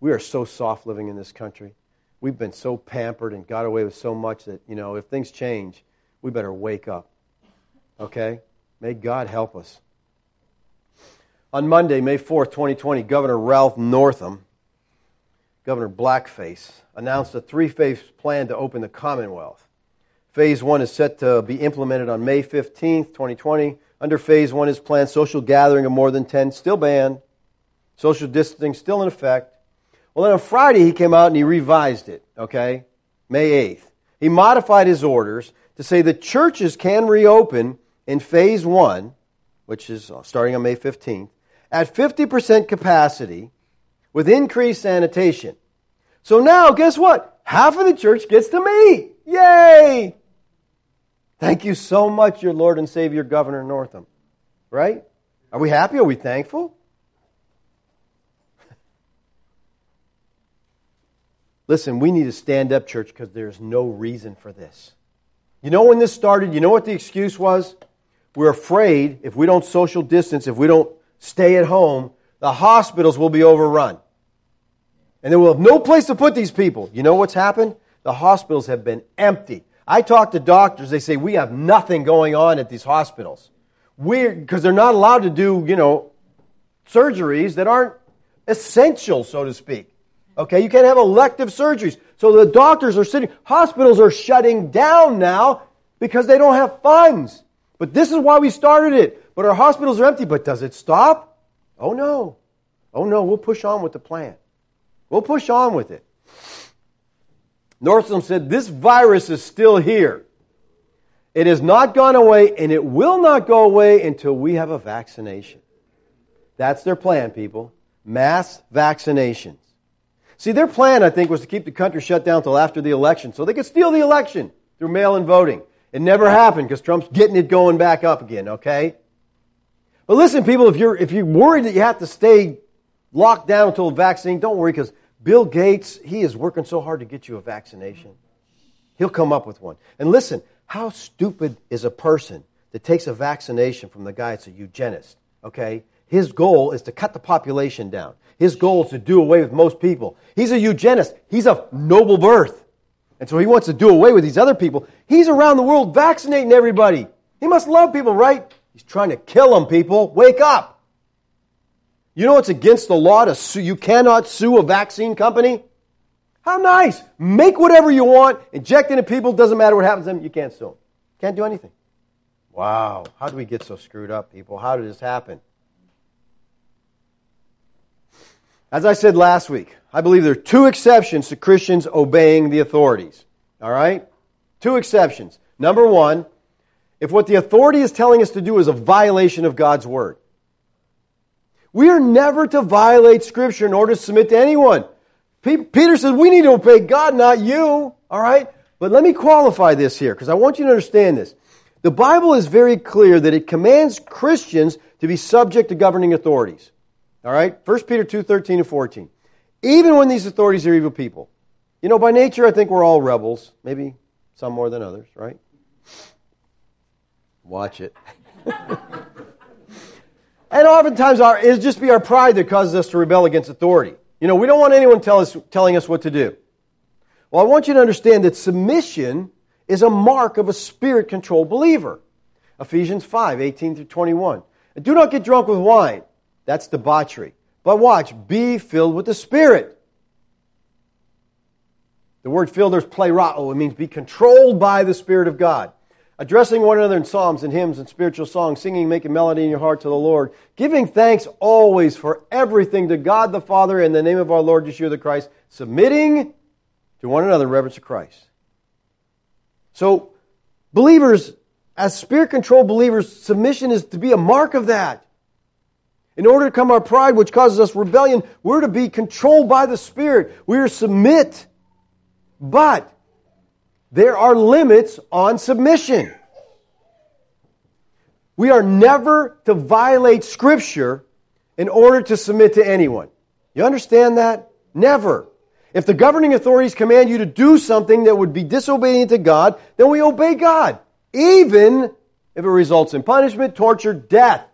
Speaker 2: We are so soft living in this country. We've been so pampered and got away with so much that, you know, if things change, we better wake up. Okay? May God help us. On Monday, May 4th, 2020, Governor Ralph Northam, Governor Blackface, announced a three phase plan to open the Commonwealth. Phase one is set to be implemented on May 15th, 2020. Under phase one is planned social gathering of more than 10 still banned, social distancing still in effect, well, then on Friday, he came out and he revised it, okay? May 8th. He modified his orders to say the churches can reopen in phase one, which is uh, starting on May 15th, at 50% capacity with increased sanitation. So now, guess what? Half of the church gets to meet. Yay! Thank you so much, your Lord and Savior, Governor Northam. Right? Are we happy? Are we thankful? Listen, we need to stand up, church, because there's no reason for this. You know when this started? You know what the excuse was? We're afraid if we don't social distance, if we don't stay at home, the hospitals will be overrun. And there will have no place to put these people. You know what's happened? The hospitals have been empty. I talk to doctors, they say we have nothing going on at these hospitals. Because they're not allowed to do, you know, surgeries that aren't essential, so to speak. Okay, you can't have elective surgeries. So the doctors are sitting, hospitals are shutting down now because they don't have funds. But this is why we started it. But our hospitals are empty. But does it stop? Oh no. Oh no, we'll push on with the plan. We'll push on with it. Northam said, This virus is still here. It has not gone away, and it will not go away until we have a vaccination. That's their plan, people. Mass vaccinations. See, their plan, I think, was to keep the country shut down until after the election so they could steal the election through mail in voting. It never happened because Trump's getting it going back up again, okay? But listen, people, if you're, if you're worried that you have to stay locked down until the vaccine, don't worry because Bill Gates, he is working so hard to get you a vaccination. He'll come up with one. And listen, how stupid is a person that takes a vaccination from the guy that's a eugenist, okay? His goal is to cut the population down. His goal is to do away with most people. He's a eugenist. He's of noble birth. And so he wants to do away with these other people. He's around the world vaccinating everybody. He must love people, right? He's trying to kill them, people. Wake up. You know it's against the law to sue. You cannot sue a vaccine company. How nice. Make whatever you want. Inject into people. Doesn't matter what happens to them. You can't sue them. Can't do anything. Wow. How do we get so screwed up, people? How did this happen? As I said last week, I believe there are two exceptions to Christians obeying the authorities. All right? Two exceptions. Number one, if what the authority is telling us to do is a violation of God's word. We are never to violate Scripture in order to submit to anyone. Peter says we need to obey God, not you. All right? But let me qualify this here because I want you to understand this. The Bible is very clear that it commands Christians to be subject to governing authorities. All right? 1 Peter 2 13 and 14. Even when these authorities are evil people. You know, by nature, I think we're all rebels. Maybe some more than others, right? Watch it. and oftentimes, our, it'll just be our pride that causes us to rebel against authority. You know, we don't want anyone tell us, telling us what to do. Well, I want you to understand that submission is a mark of a spirit controlled believer. Ephesians 5 18 through 21. And do not get drunk with wine that's debauchery. But watch, be filled with the Spirit. The word filled there's plerao. It means be controlled by the Spirit of God. Addressing one another in psalms and hymns and spiritual songs, singing, making melody in your heart to the Lord, giving thanks always for everything to God the Father in the name of our Lord Yeshua the Christ, submitting to one another in reverence to Christ. So, believers, as spirit controlled believers, submission is to be a mark of that. In order to come our pride, which causes us rebellion, we're to be controlled by the Spirit. We're submit. But there are limits on submission. We are never to violate Scripture in order to submit to anyone. You understand that? Never. If the governing authorities command you to do something that would be disobedient to God, then we obey God, even if it results in punishment, torture, death.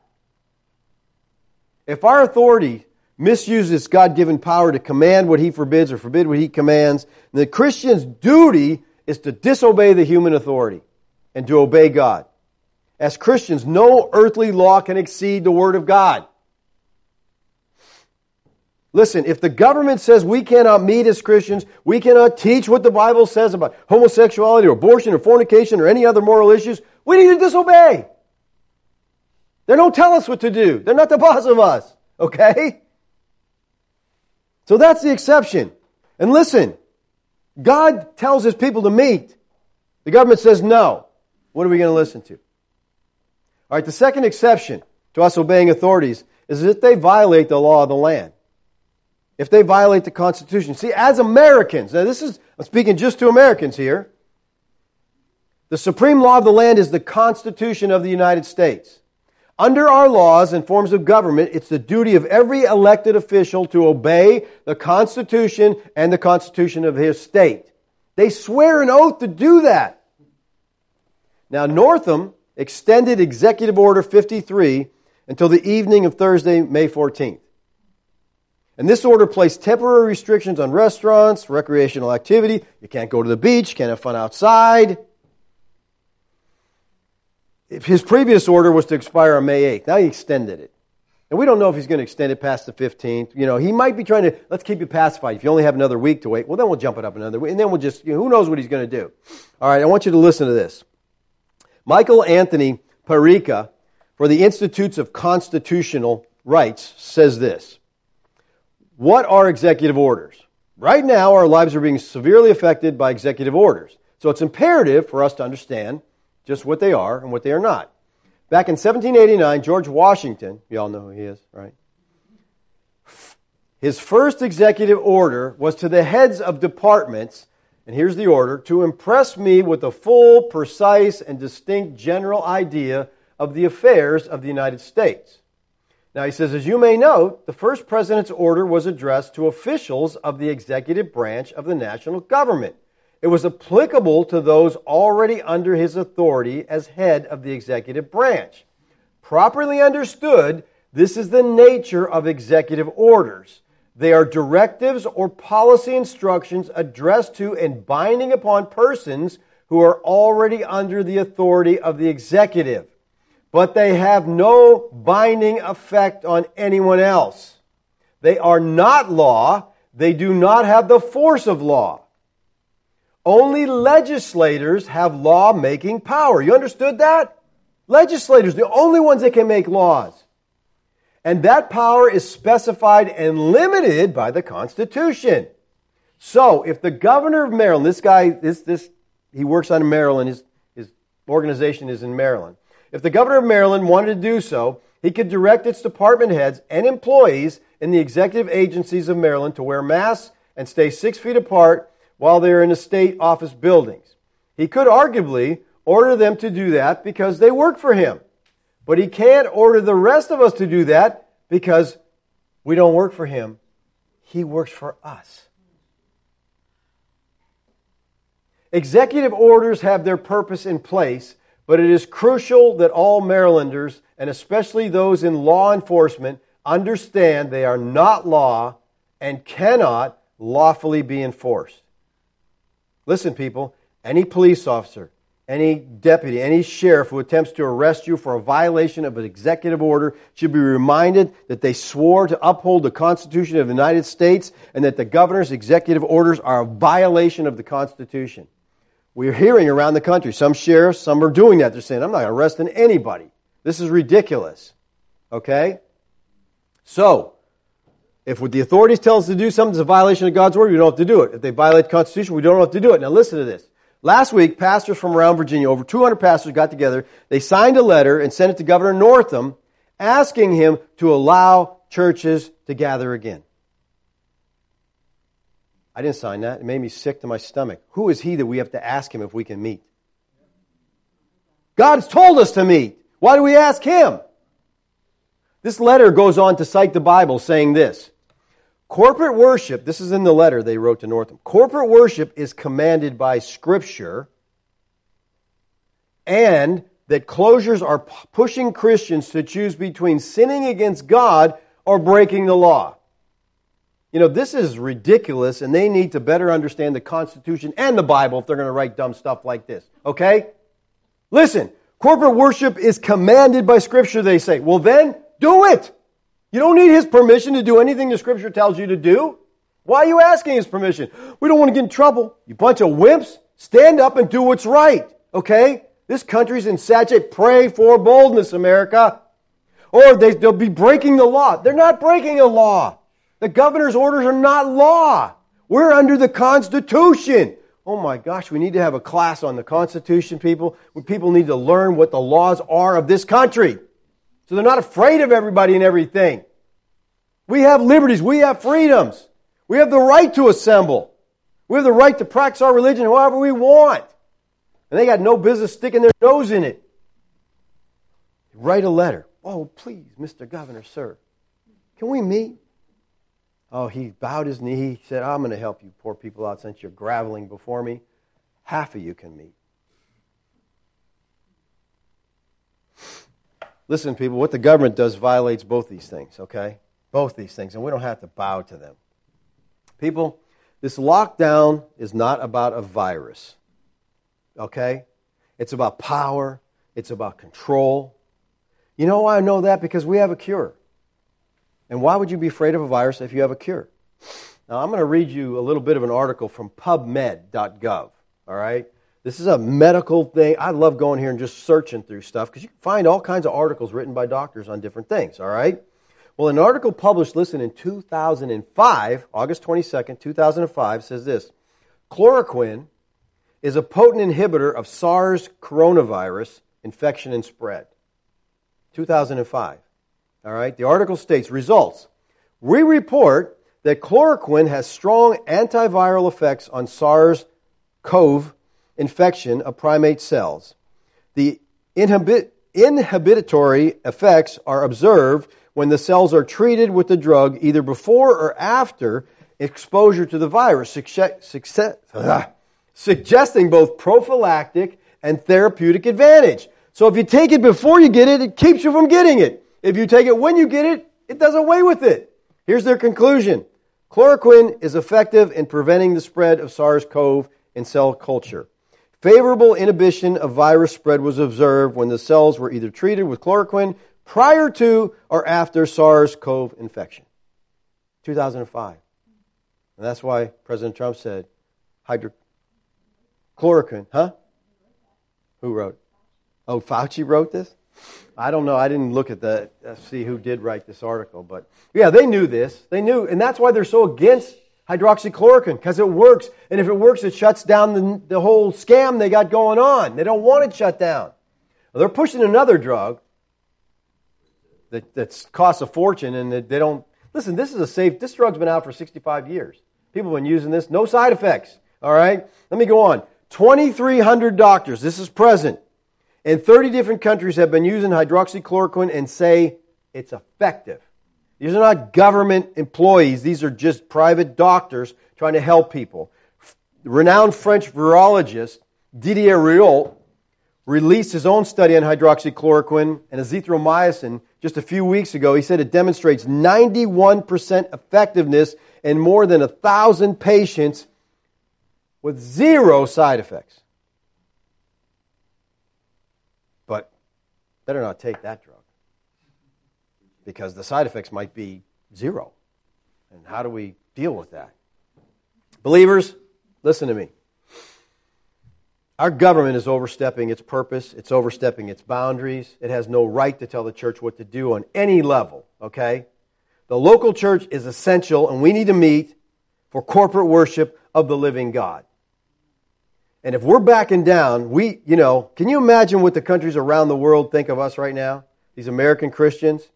Speaker 2: If our authority misuses God given power to command what he forbids or forbid what he commands, the Christian's duty is to disobey the human authority and to obey God. As Christians, no earthly law can exceed the Word of God. Listen, if the government says we cannot meet as Christians, we cannot teach what the Bible says about homosexuality or abortion or fornication or any other moral issues, we need to disobey. They don't tell us what to do. They're not the boss of us. Okay? So that's the exception. And listen, God tells his people to meet. The government says no. What are we going to listen to? All right, the second exception to us obeying authorities is if they violate the law of the land. If they violate the Constitution. See, as Americans, now this is, I'm speaking just to Americans here. The supreme law of the land is the Constitution of the United States. Under our laws and forms of government, it's the duty of every elected official to obey the Constitution and the Constitution of his state. They swear an oath to do that. Now, Northam extended Executive Order 53 until the evening of Thursday, May 14th. And this order placed temporary restrictions on restaurants, recreational activity. You can't go to the beach, can't have fun outside. If his previous order was to expire on May 8th. Now he extended it. And we don't know if he's going to extend it past the 15th. You know, he might be trying to, let's keep you pacified. If you only have another week to wait, well, then we'll jump it up another week. And then we'll just, you know, who knows what he's going to do. All right, I want you to listen to this. Michael Anthony Peroutka for the Institutes of Constitutional Rights says this. What are executive orders? Right now, our lives are being severely affected by executive orders. So it's imperative for us to understand just what they are and what they are not. Back in 1789, George Washington, you all know who he is, right? His first executive order was to the heads of departments, and here's the order, to impress me with a full, precise, and distinct general idea of the affairs of the United States. Now he says, as you may note, the first president's order was addressed to officials of the executive branch of the national government. It was applicable to those already under his authority as head of the executive branch. Properly understood, this is the nature of executive orders. They are directives or policy instructions addressed to and binding upon persons who are already under the authority of the executive. But they have no binding effect on anyone else. They are not law. They do not have the force of law. Only legislators have law making power. You understood that? Legislators, the only ones that can make laws. And that power is specified and limited by the Constitution. So, if the governor of Maryland, this guy, this, this, he works on Maryland, his, his organization is in Maryland. If the governor of Maryland wanted to do so, he could direct its department heads and employees in the executive agencies of Maryland to wear masks and stay six feet apart while they're in the state office buildings. He could arguably order them to do that because they work for him. But he can't order the rest of us to do that because we don't work for him. He works for us. Executive orders have their purpose in place, but it is crucial that all Marylanders, and especially those in law enforcement, understand they are not law and cannot lawfully be enforced. Listen, people, any police officer, any deputy, any sheriff who attempts to arrest you for a violation of an executive order should be reminded that they swore to uphold the Constitution of the United States and that the governor's executive orders are a violation of the Constitution. We're hearing around the country, some sheriffs, some are doing that. They're saying, I'm not arresting anybody. This is ridiculous. Okay? So, if what the authorities tell us to do something is a violation of God's word, we don't have to do it. If they violate the Constitution, we don't have to do it. Now listen to this. Last week, pastors from around Virginia, over 200 pastors got together. They signed a letter and sent it to Governor Northam asking him to allow churches to gather again. I didn't sign that. It made me sick to my stomach. Who is he that we have to ask him if we can meet? God's told us to meet. Why do we ask him? This letter goes on to cite the Bible saying this. Corporate worship, this is in the letter they wrote to Northam. Corporate worship is commanded by Scripture, and that closures are pushing Christians to choose between sinning against God or breaking the law. You know, this is ridiculous, and they need to better understand the Constitution and the Bible if they're going to write dumb stuff like this. Okay? Listen, corporate worship is commanded by Scripture, they say. Well, then, do it! You don't need his permission to do anything the scripture tells you to do. Why are you asking his permission? We don't want to get in trouble. You bunch of wimps, stand up and do what's right. Okay? This country's in such a pray for boldness, America. Or they, they'll be breaking the law. They're not breaking a law. The governor's orders are not law. We're under the Constitution. Oh my gosh, we need to have a class on the Constitution, people. People need to learn what the laws are of this country. So they're not afraid of everybody and everything. We have liberties. We have freedoms. We have the right to assemble. We have the right to practice our religion however we want. And they got no business sticking their nose in it. Write a letter. Oh, please, Mr. Governor, sir. Can we meet? Oh, he bowed his knee. He said, I'm going to help you poor people out since you're graveling before me. Half of you can meet. Listen, people, what the government does violates both these things, okay? Both these things, and we don't have to bow to them. People, this lockdown is not about a virus, okay? It's about power, it's about control. You know why I know that? Because we have a cure. And why would you be afraid of a virus if you have a cure? Now, I'm going to read you a little bit of an article from PubMed.gov, all right? This is a medical thing. I love going here and just searching through stuff because you can find all kinds of articles written by doctors on different things, all right? Well, an article published, listen, in 2005, August 22nd, 2005, says this Chloroquine is a potent inhibitor of SARS coronavirus infection and spread. 2005. All right? The article states results. We report that chloroquine has strong antiviral effects on SARS CoV infection of primate cells. The inhibit, inhibitory effects are observed when the cells are treated with the drug either before or after exposure to the virus, success, suggesting both prophylactic and therapeutic advantage. So if you take it before you get it, it keeps you from getting it. If you take it when you get it, it does away with it. Here's their conclusion. Chloroquine is effective in preventing the spread of SARS-CoV in cell culture. Favorable inhibition of virus spread was observed when the cells were either treated with chloroquine prior to or after SARS-CoV infection. 2005. And that's why President Trump said hydrochloroquine, huh? Who wrote? Oh, Fauci wrote this? I don't know. I didn't look at the uh, see who did write this article, but yeah, they knew this. They knew, and that's why they're so against hydroxychloroquine because it works. And if it works, it shuts down the, the whole scam they got going on. They don't want it shut down. Well, they're pushing another drug that that's costs a fortune, and they don't. Listen, this is a safe. This drug's been out for 65 years. People have been using this. No side effects. All right. Let me go on. 2,300 doctors. This is present. In 30 different countries have been using hydroxychloroquine and say it's effective. These are not government employees. These are just private doctors trying to help people. Renowned French virologist Didier Raoult released his own study on hydroxychloroquine and azithromycin just a few weeks ago. He said it demonstrates 91% effectiveness in more than a thousand patients with zero side effects. But better not take that drug because the side effects might be zero. And how do we deal with that? Believers, listen to me. Our government is overstepping its purpose, it's overstepping its boundaries. It has no right to tell the church what to do on any level, okay? The local church is essential, and we need to meet for corporate worship of the living God. And if we're backing down, we, you know, can you imagine what the countries around the world think of us right now? These American Christians?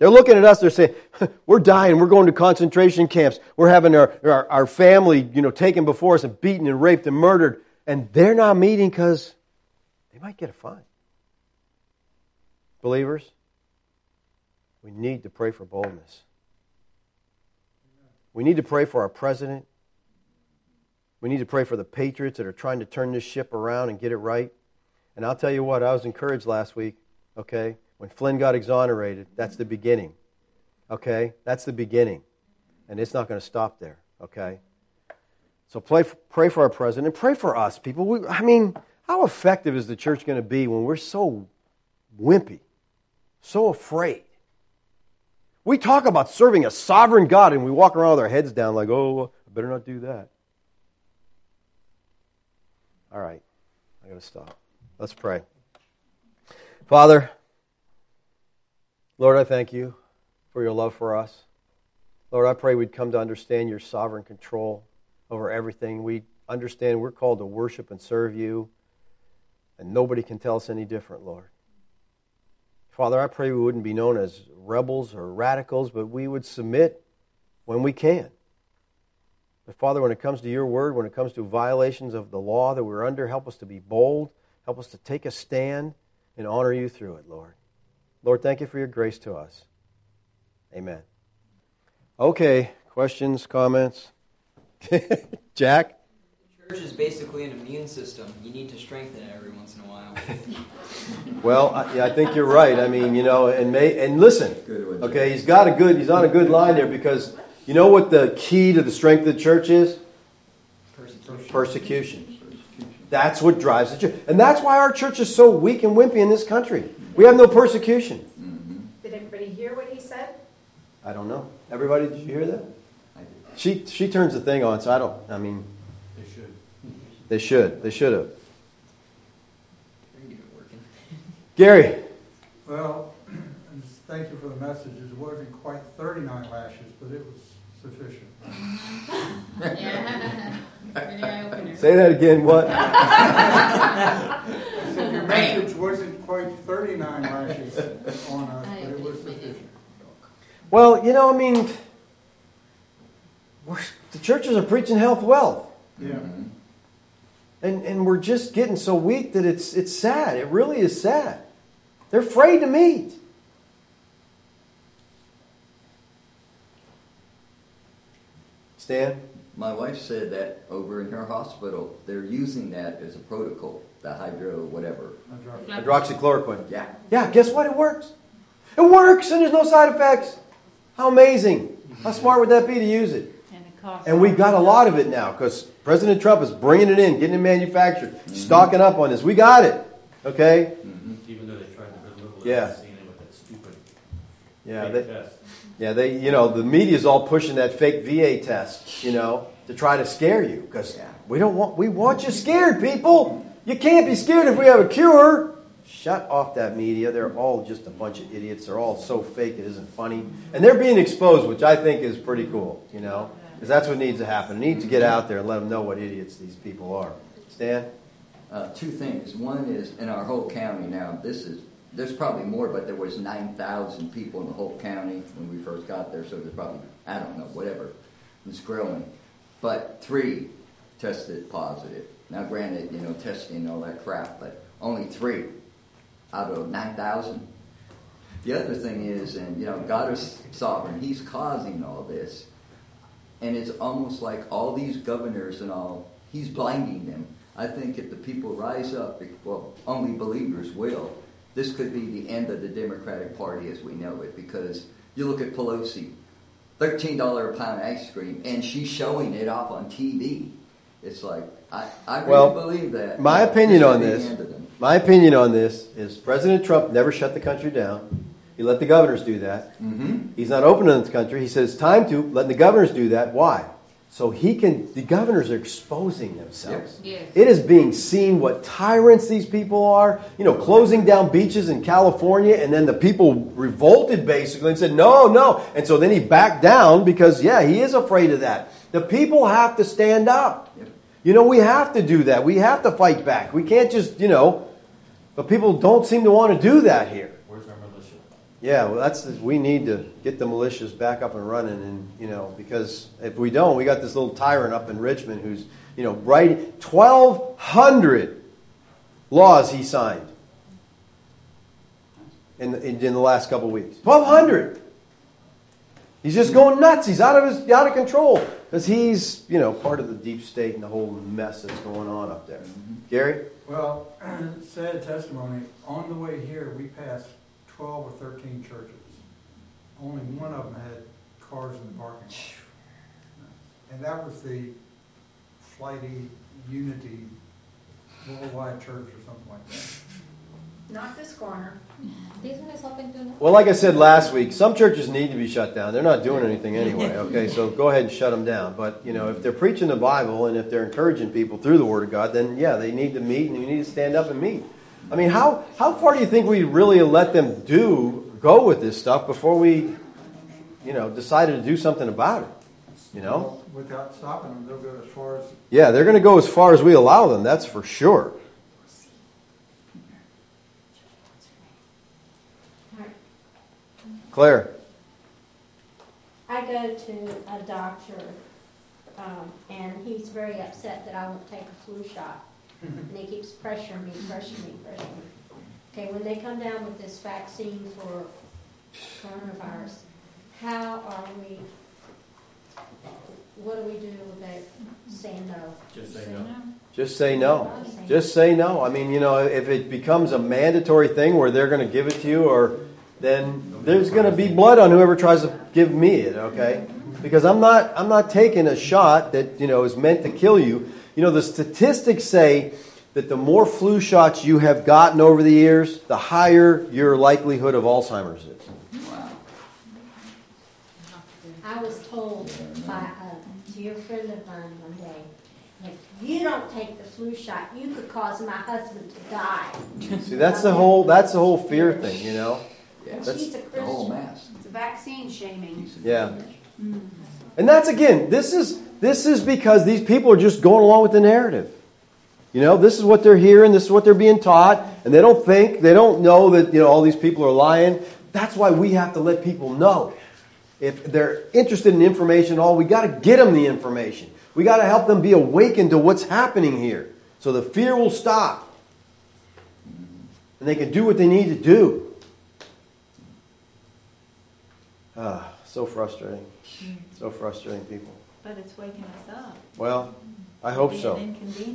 Speaker 2: They're looking at us, they're saying, we're dying, we're going to concentration camps, we're having our, our, our family, you know, taken before us and beaten and raped and murdered. And they're not meeting because they might get a fine. Believers, we need to pray for boldness. We need to pray for our president. We need to pray for the patriots that are trying to turn this ship around and get it right. And I'll tell you what, I was encouraged last week, okay? When Flynn got exonerated, that's the beginning. Okay? That's the beginning. And it's not going to stop there. Okay? So pray, pray for our president and pray for us, people. We, I mean, how effective is the church going to be when we're so wimpy, so afraid? We talk about serving a sovereign God and we walk around with our heads down like, oh, I better not do that. All right. I got to stop. Let's pray. Father, Lord, I thank you for your love for us. Lord, I pray we'd come to understand your sovereign control over everything. We understand we're called to worship and serve you, and nobody can tell us any different, Lord. Father, I pray we wouldn't be known as rebels or radicals, but we would submit when we can. But Father, when it comes to your word, when it comes to violations of the law that we're under, help us to be bold. Help us to take a stand and honor you through it, Lord. Lord, thank you for your grace to us. Amen. Okay, questions, comments? Jack?
Speaker 3: Church is basically an immune system. You need to strengthen it every once in a while.
Speaker 2: well, I, yeah, I think you're right. I mean, you know, and may and listen. Okay, he's got a good. He's on a good line there because you know what the key to the strength of the church is?
Speaker 3: Persecution.
Speaker 2: Persecution. That's what drives the church, and that's why our church is so weak and wimpy in this country. We have no persecution. Mm-hmm.
Speaker 4: Did everybody hear what he said?
Speaker 2: I don't know. Everybody, did you hear that? I did. She she turns the thing on, so I don't. I mean,
Speaker 5: They should.
Speaker 2: they should. They should have. Gary.
Speaker 5: Well, thank you for the message. It wasn't quite 39 lashes, but it was sufficient.
Speaker 6: Yeah.
Speaker 2: Say that again. What?
Speaker 5: I said your message wasn't quite 39 lashes on us, but it was sufficient.
Speaker 2: Well, you know, I mean, we're, the churches are preaching health wealth.
Speaker 5: Yeah.
Speaker 2: And, and we're just getting so weak that it's, it's sad. It really is sad. They're afraid to meet. Stan?
Speaker 7: My wife said that over in her hospital, they're using that as a protocol, the hydro whatever.
Speaker 2: Hydroxychloroquine.
Speaker 7: Yeah.
Speaker 2: Yeah, guess what? It works. It works and there's no side effects. How amazing. How smart would that be to use it?
Speaker 6: And it costs.
Speaker 2: And we've got a lot of it now because President Trump is bringing it in, getting it manufactured, mm-hmm. stocking up on this. We got it. Okay? Mm-hmm.
Speaker 8: Even though they tried to belittle it,
Speaker 2: Yeah.
Speaker 8: seeing it with that stupid
Speaker 2: Yeah, they,
Speaker 8: test.
Speaker 2: Yeah, they, you know, the media's all pushing that fake VA test, you know, to try to scare you because we don't want, we want you scared, people. You can't be scared if we have a cure. Shut off that media. They're all just a bunch of idiots. They're all so fake it isn't funny. And they're being exposed, which I think is pretty cool, you know, because that's what needs to happen. It needs to get out there and let them know what idiots these people are. Stan?
Speaker 7: Uh, two things. One is in our whole county now. This is there's probably more, but there was 9,000 people in the whole county when we first got there. So there's probably I don't know whatever. It's growing, but three tested positive. Now, granted, you know testing and all that crap, but only three out of 9,000. The other thing is, and you know, God is sovereign. He's causing all this, and it's almost like all these governors and all. He's blinding them. I think if the people rise up, well, only believers will. This could be the end of the Democratic Party as we know it, because you look at Pelosi, thirteen dollar a pound ice cream, and she's showing it off on TV. It's like I, I really
Speaker 2: Well,
Speaker 7: believe that.
Speaker 2: My opinion on this,
Speaker 7: end of them.
Speaker 2: my opinion on this is President Trump never shut the country down. He let the governors do that.
Speaker 7: Mm-hmm.
Speaker 2: He's not opening the country. He says time to letting the governors do that. Why? So he can. The governors are exposing themselves.
Speaker 6: Yes.
Speaker 2: It is being seen what tyrants these people are. You know, closing down beaches in California, and then the people revolted basically and said, no, no. And so then he backed down because, yeah, he is afraid of that. The people have to stand up.
Speaker 7: Yep.
Speaker 2: You know, we have to do that. We have to fight back. We can't just, you know, but people don't seem to want to do that here.
Speaker 8: Where's our militia?
Speaker 2: Yeah, well, that's we need to get the militias back up and running, and you know, because if we don't, we got this little tyrant up in Richmond who's, you know, writing twelve hundred laws he signed in, in in the last couple of weeks. Twelve hundred. He's just going nuts. He's out of his out of control because he's, you know, part of the deep state and the whole mess that's going on up there. Mm-hmm. Gary.
Speaker 5: Well, sad testimony. On the way here, we passed 12 or 13 churches. Only one of them had cars in the parking lot. And that was the Flighty Unity Worldwide Church or something like that.
Speaker 4: Not this corner.
Speaker 6: This one is open to.
Speaker 2: Well, like I said last week, some churches need to be shut down. They're not doing anything anyway. Okay, so go ahead and shut them down. But you know, if they're preaching the Bible and if they're encouraging people through the Word of God, then yeah, they need to meet and you need to stand up and meet. I mean, how how far do you think we really let them do go with this stuff before we, you know, decided to do something about it? You know?
Speaker 5: Without stopping them, they'll go as far as
Speaker 2: Yeah, they're going to go as far as we allow them. That's for sure. Claire.
Speaker 9: I go to a doctor, um, and he's very upset that I won't take a flu shot. And he keeps pressuring me, pressuring me, pressuring me. Okay, when they come down with this vaccine for coronavirus, how are we what do we do with that saying no?
Speaker 8: Just say no.
Speaker 2: Just say no. Just say no. I mean, you know, if it becomes a mandatory thing where they're going to give it to you, or then there's going to be blood on whoever tries to give me it. Okay, because I'm not I'm not taking a shot that you know is meant to kill you. You know, the statistics say that the more flu shots you have gotten over the years, the higher your likelihood of Alzheimer's is.
Speaker 7: Wow.
Speaker 9: I was told by uh, a dear friend of mine one day, if you don't take the flu shot, you could cause my husband to die.
Speaker 2: See, that's the whole that's the whole fear thing. You know.
Speaker 7: Yeah.
Speaker 2: That's
Speaker 9: she's a
Speaker 7: The whole
Speaker 9: Christian.
Speaker 7: mass.
Speaker 4: It's vaccine shaming.
Speaker 2: Yeah. Mm-hmm. And that's again, this is this is because these people are just going along with the narrative. You know, this is what they're hearing, this is what they're being taught, and they don't think, they don't know that, you know, all these people are lying. That's why we have to let people know. If they're interested in information at all, we got to get them the information. We got to help them be awakened to what's happening here. So the fear will stop. And they can do what they need to do. Ah, so frustrating. So frustrating, people.
Speaker 10: But it's waking us up.
Speaker 2: Well, I hope so.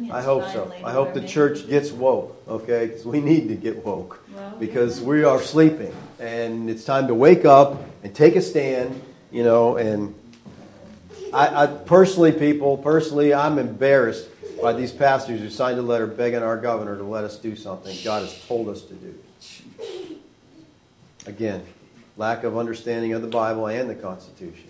Speaker 2: I hope so. I hope the church gets woke, okay? 'Cause we need to get woke
Speaker 10: Well,
Speaker 2: because we are sleeping, and it's time to wake up and take a stand, you know. And I, I personally, people, personally, I'm embarrassed by these pastors who signed a letter begging our governor to let us do something God has told us to do. Again, lack of understanding of the Bible and the Constitution.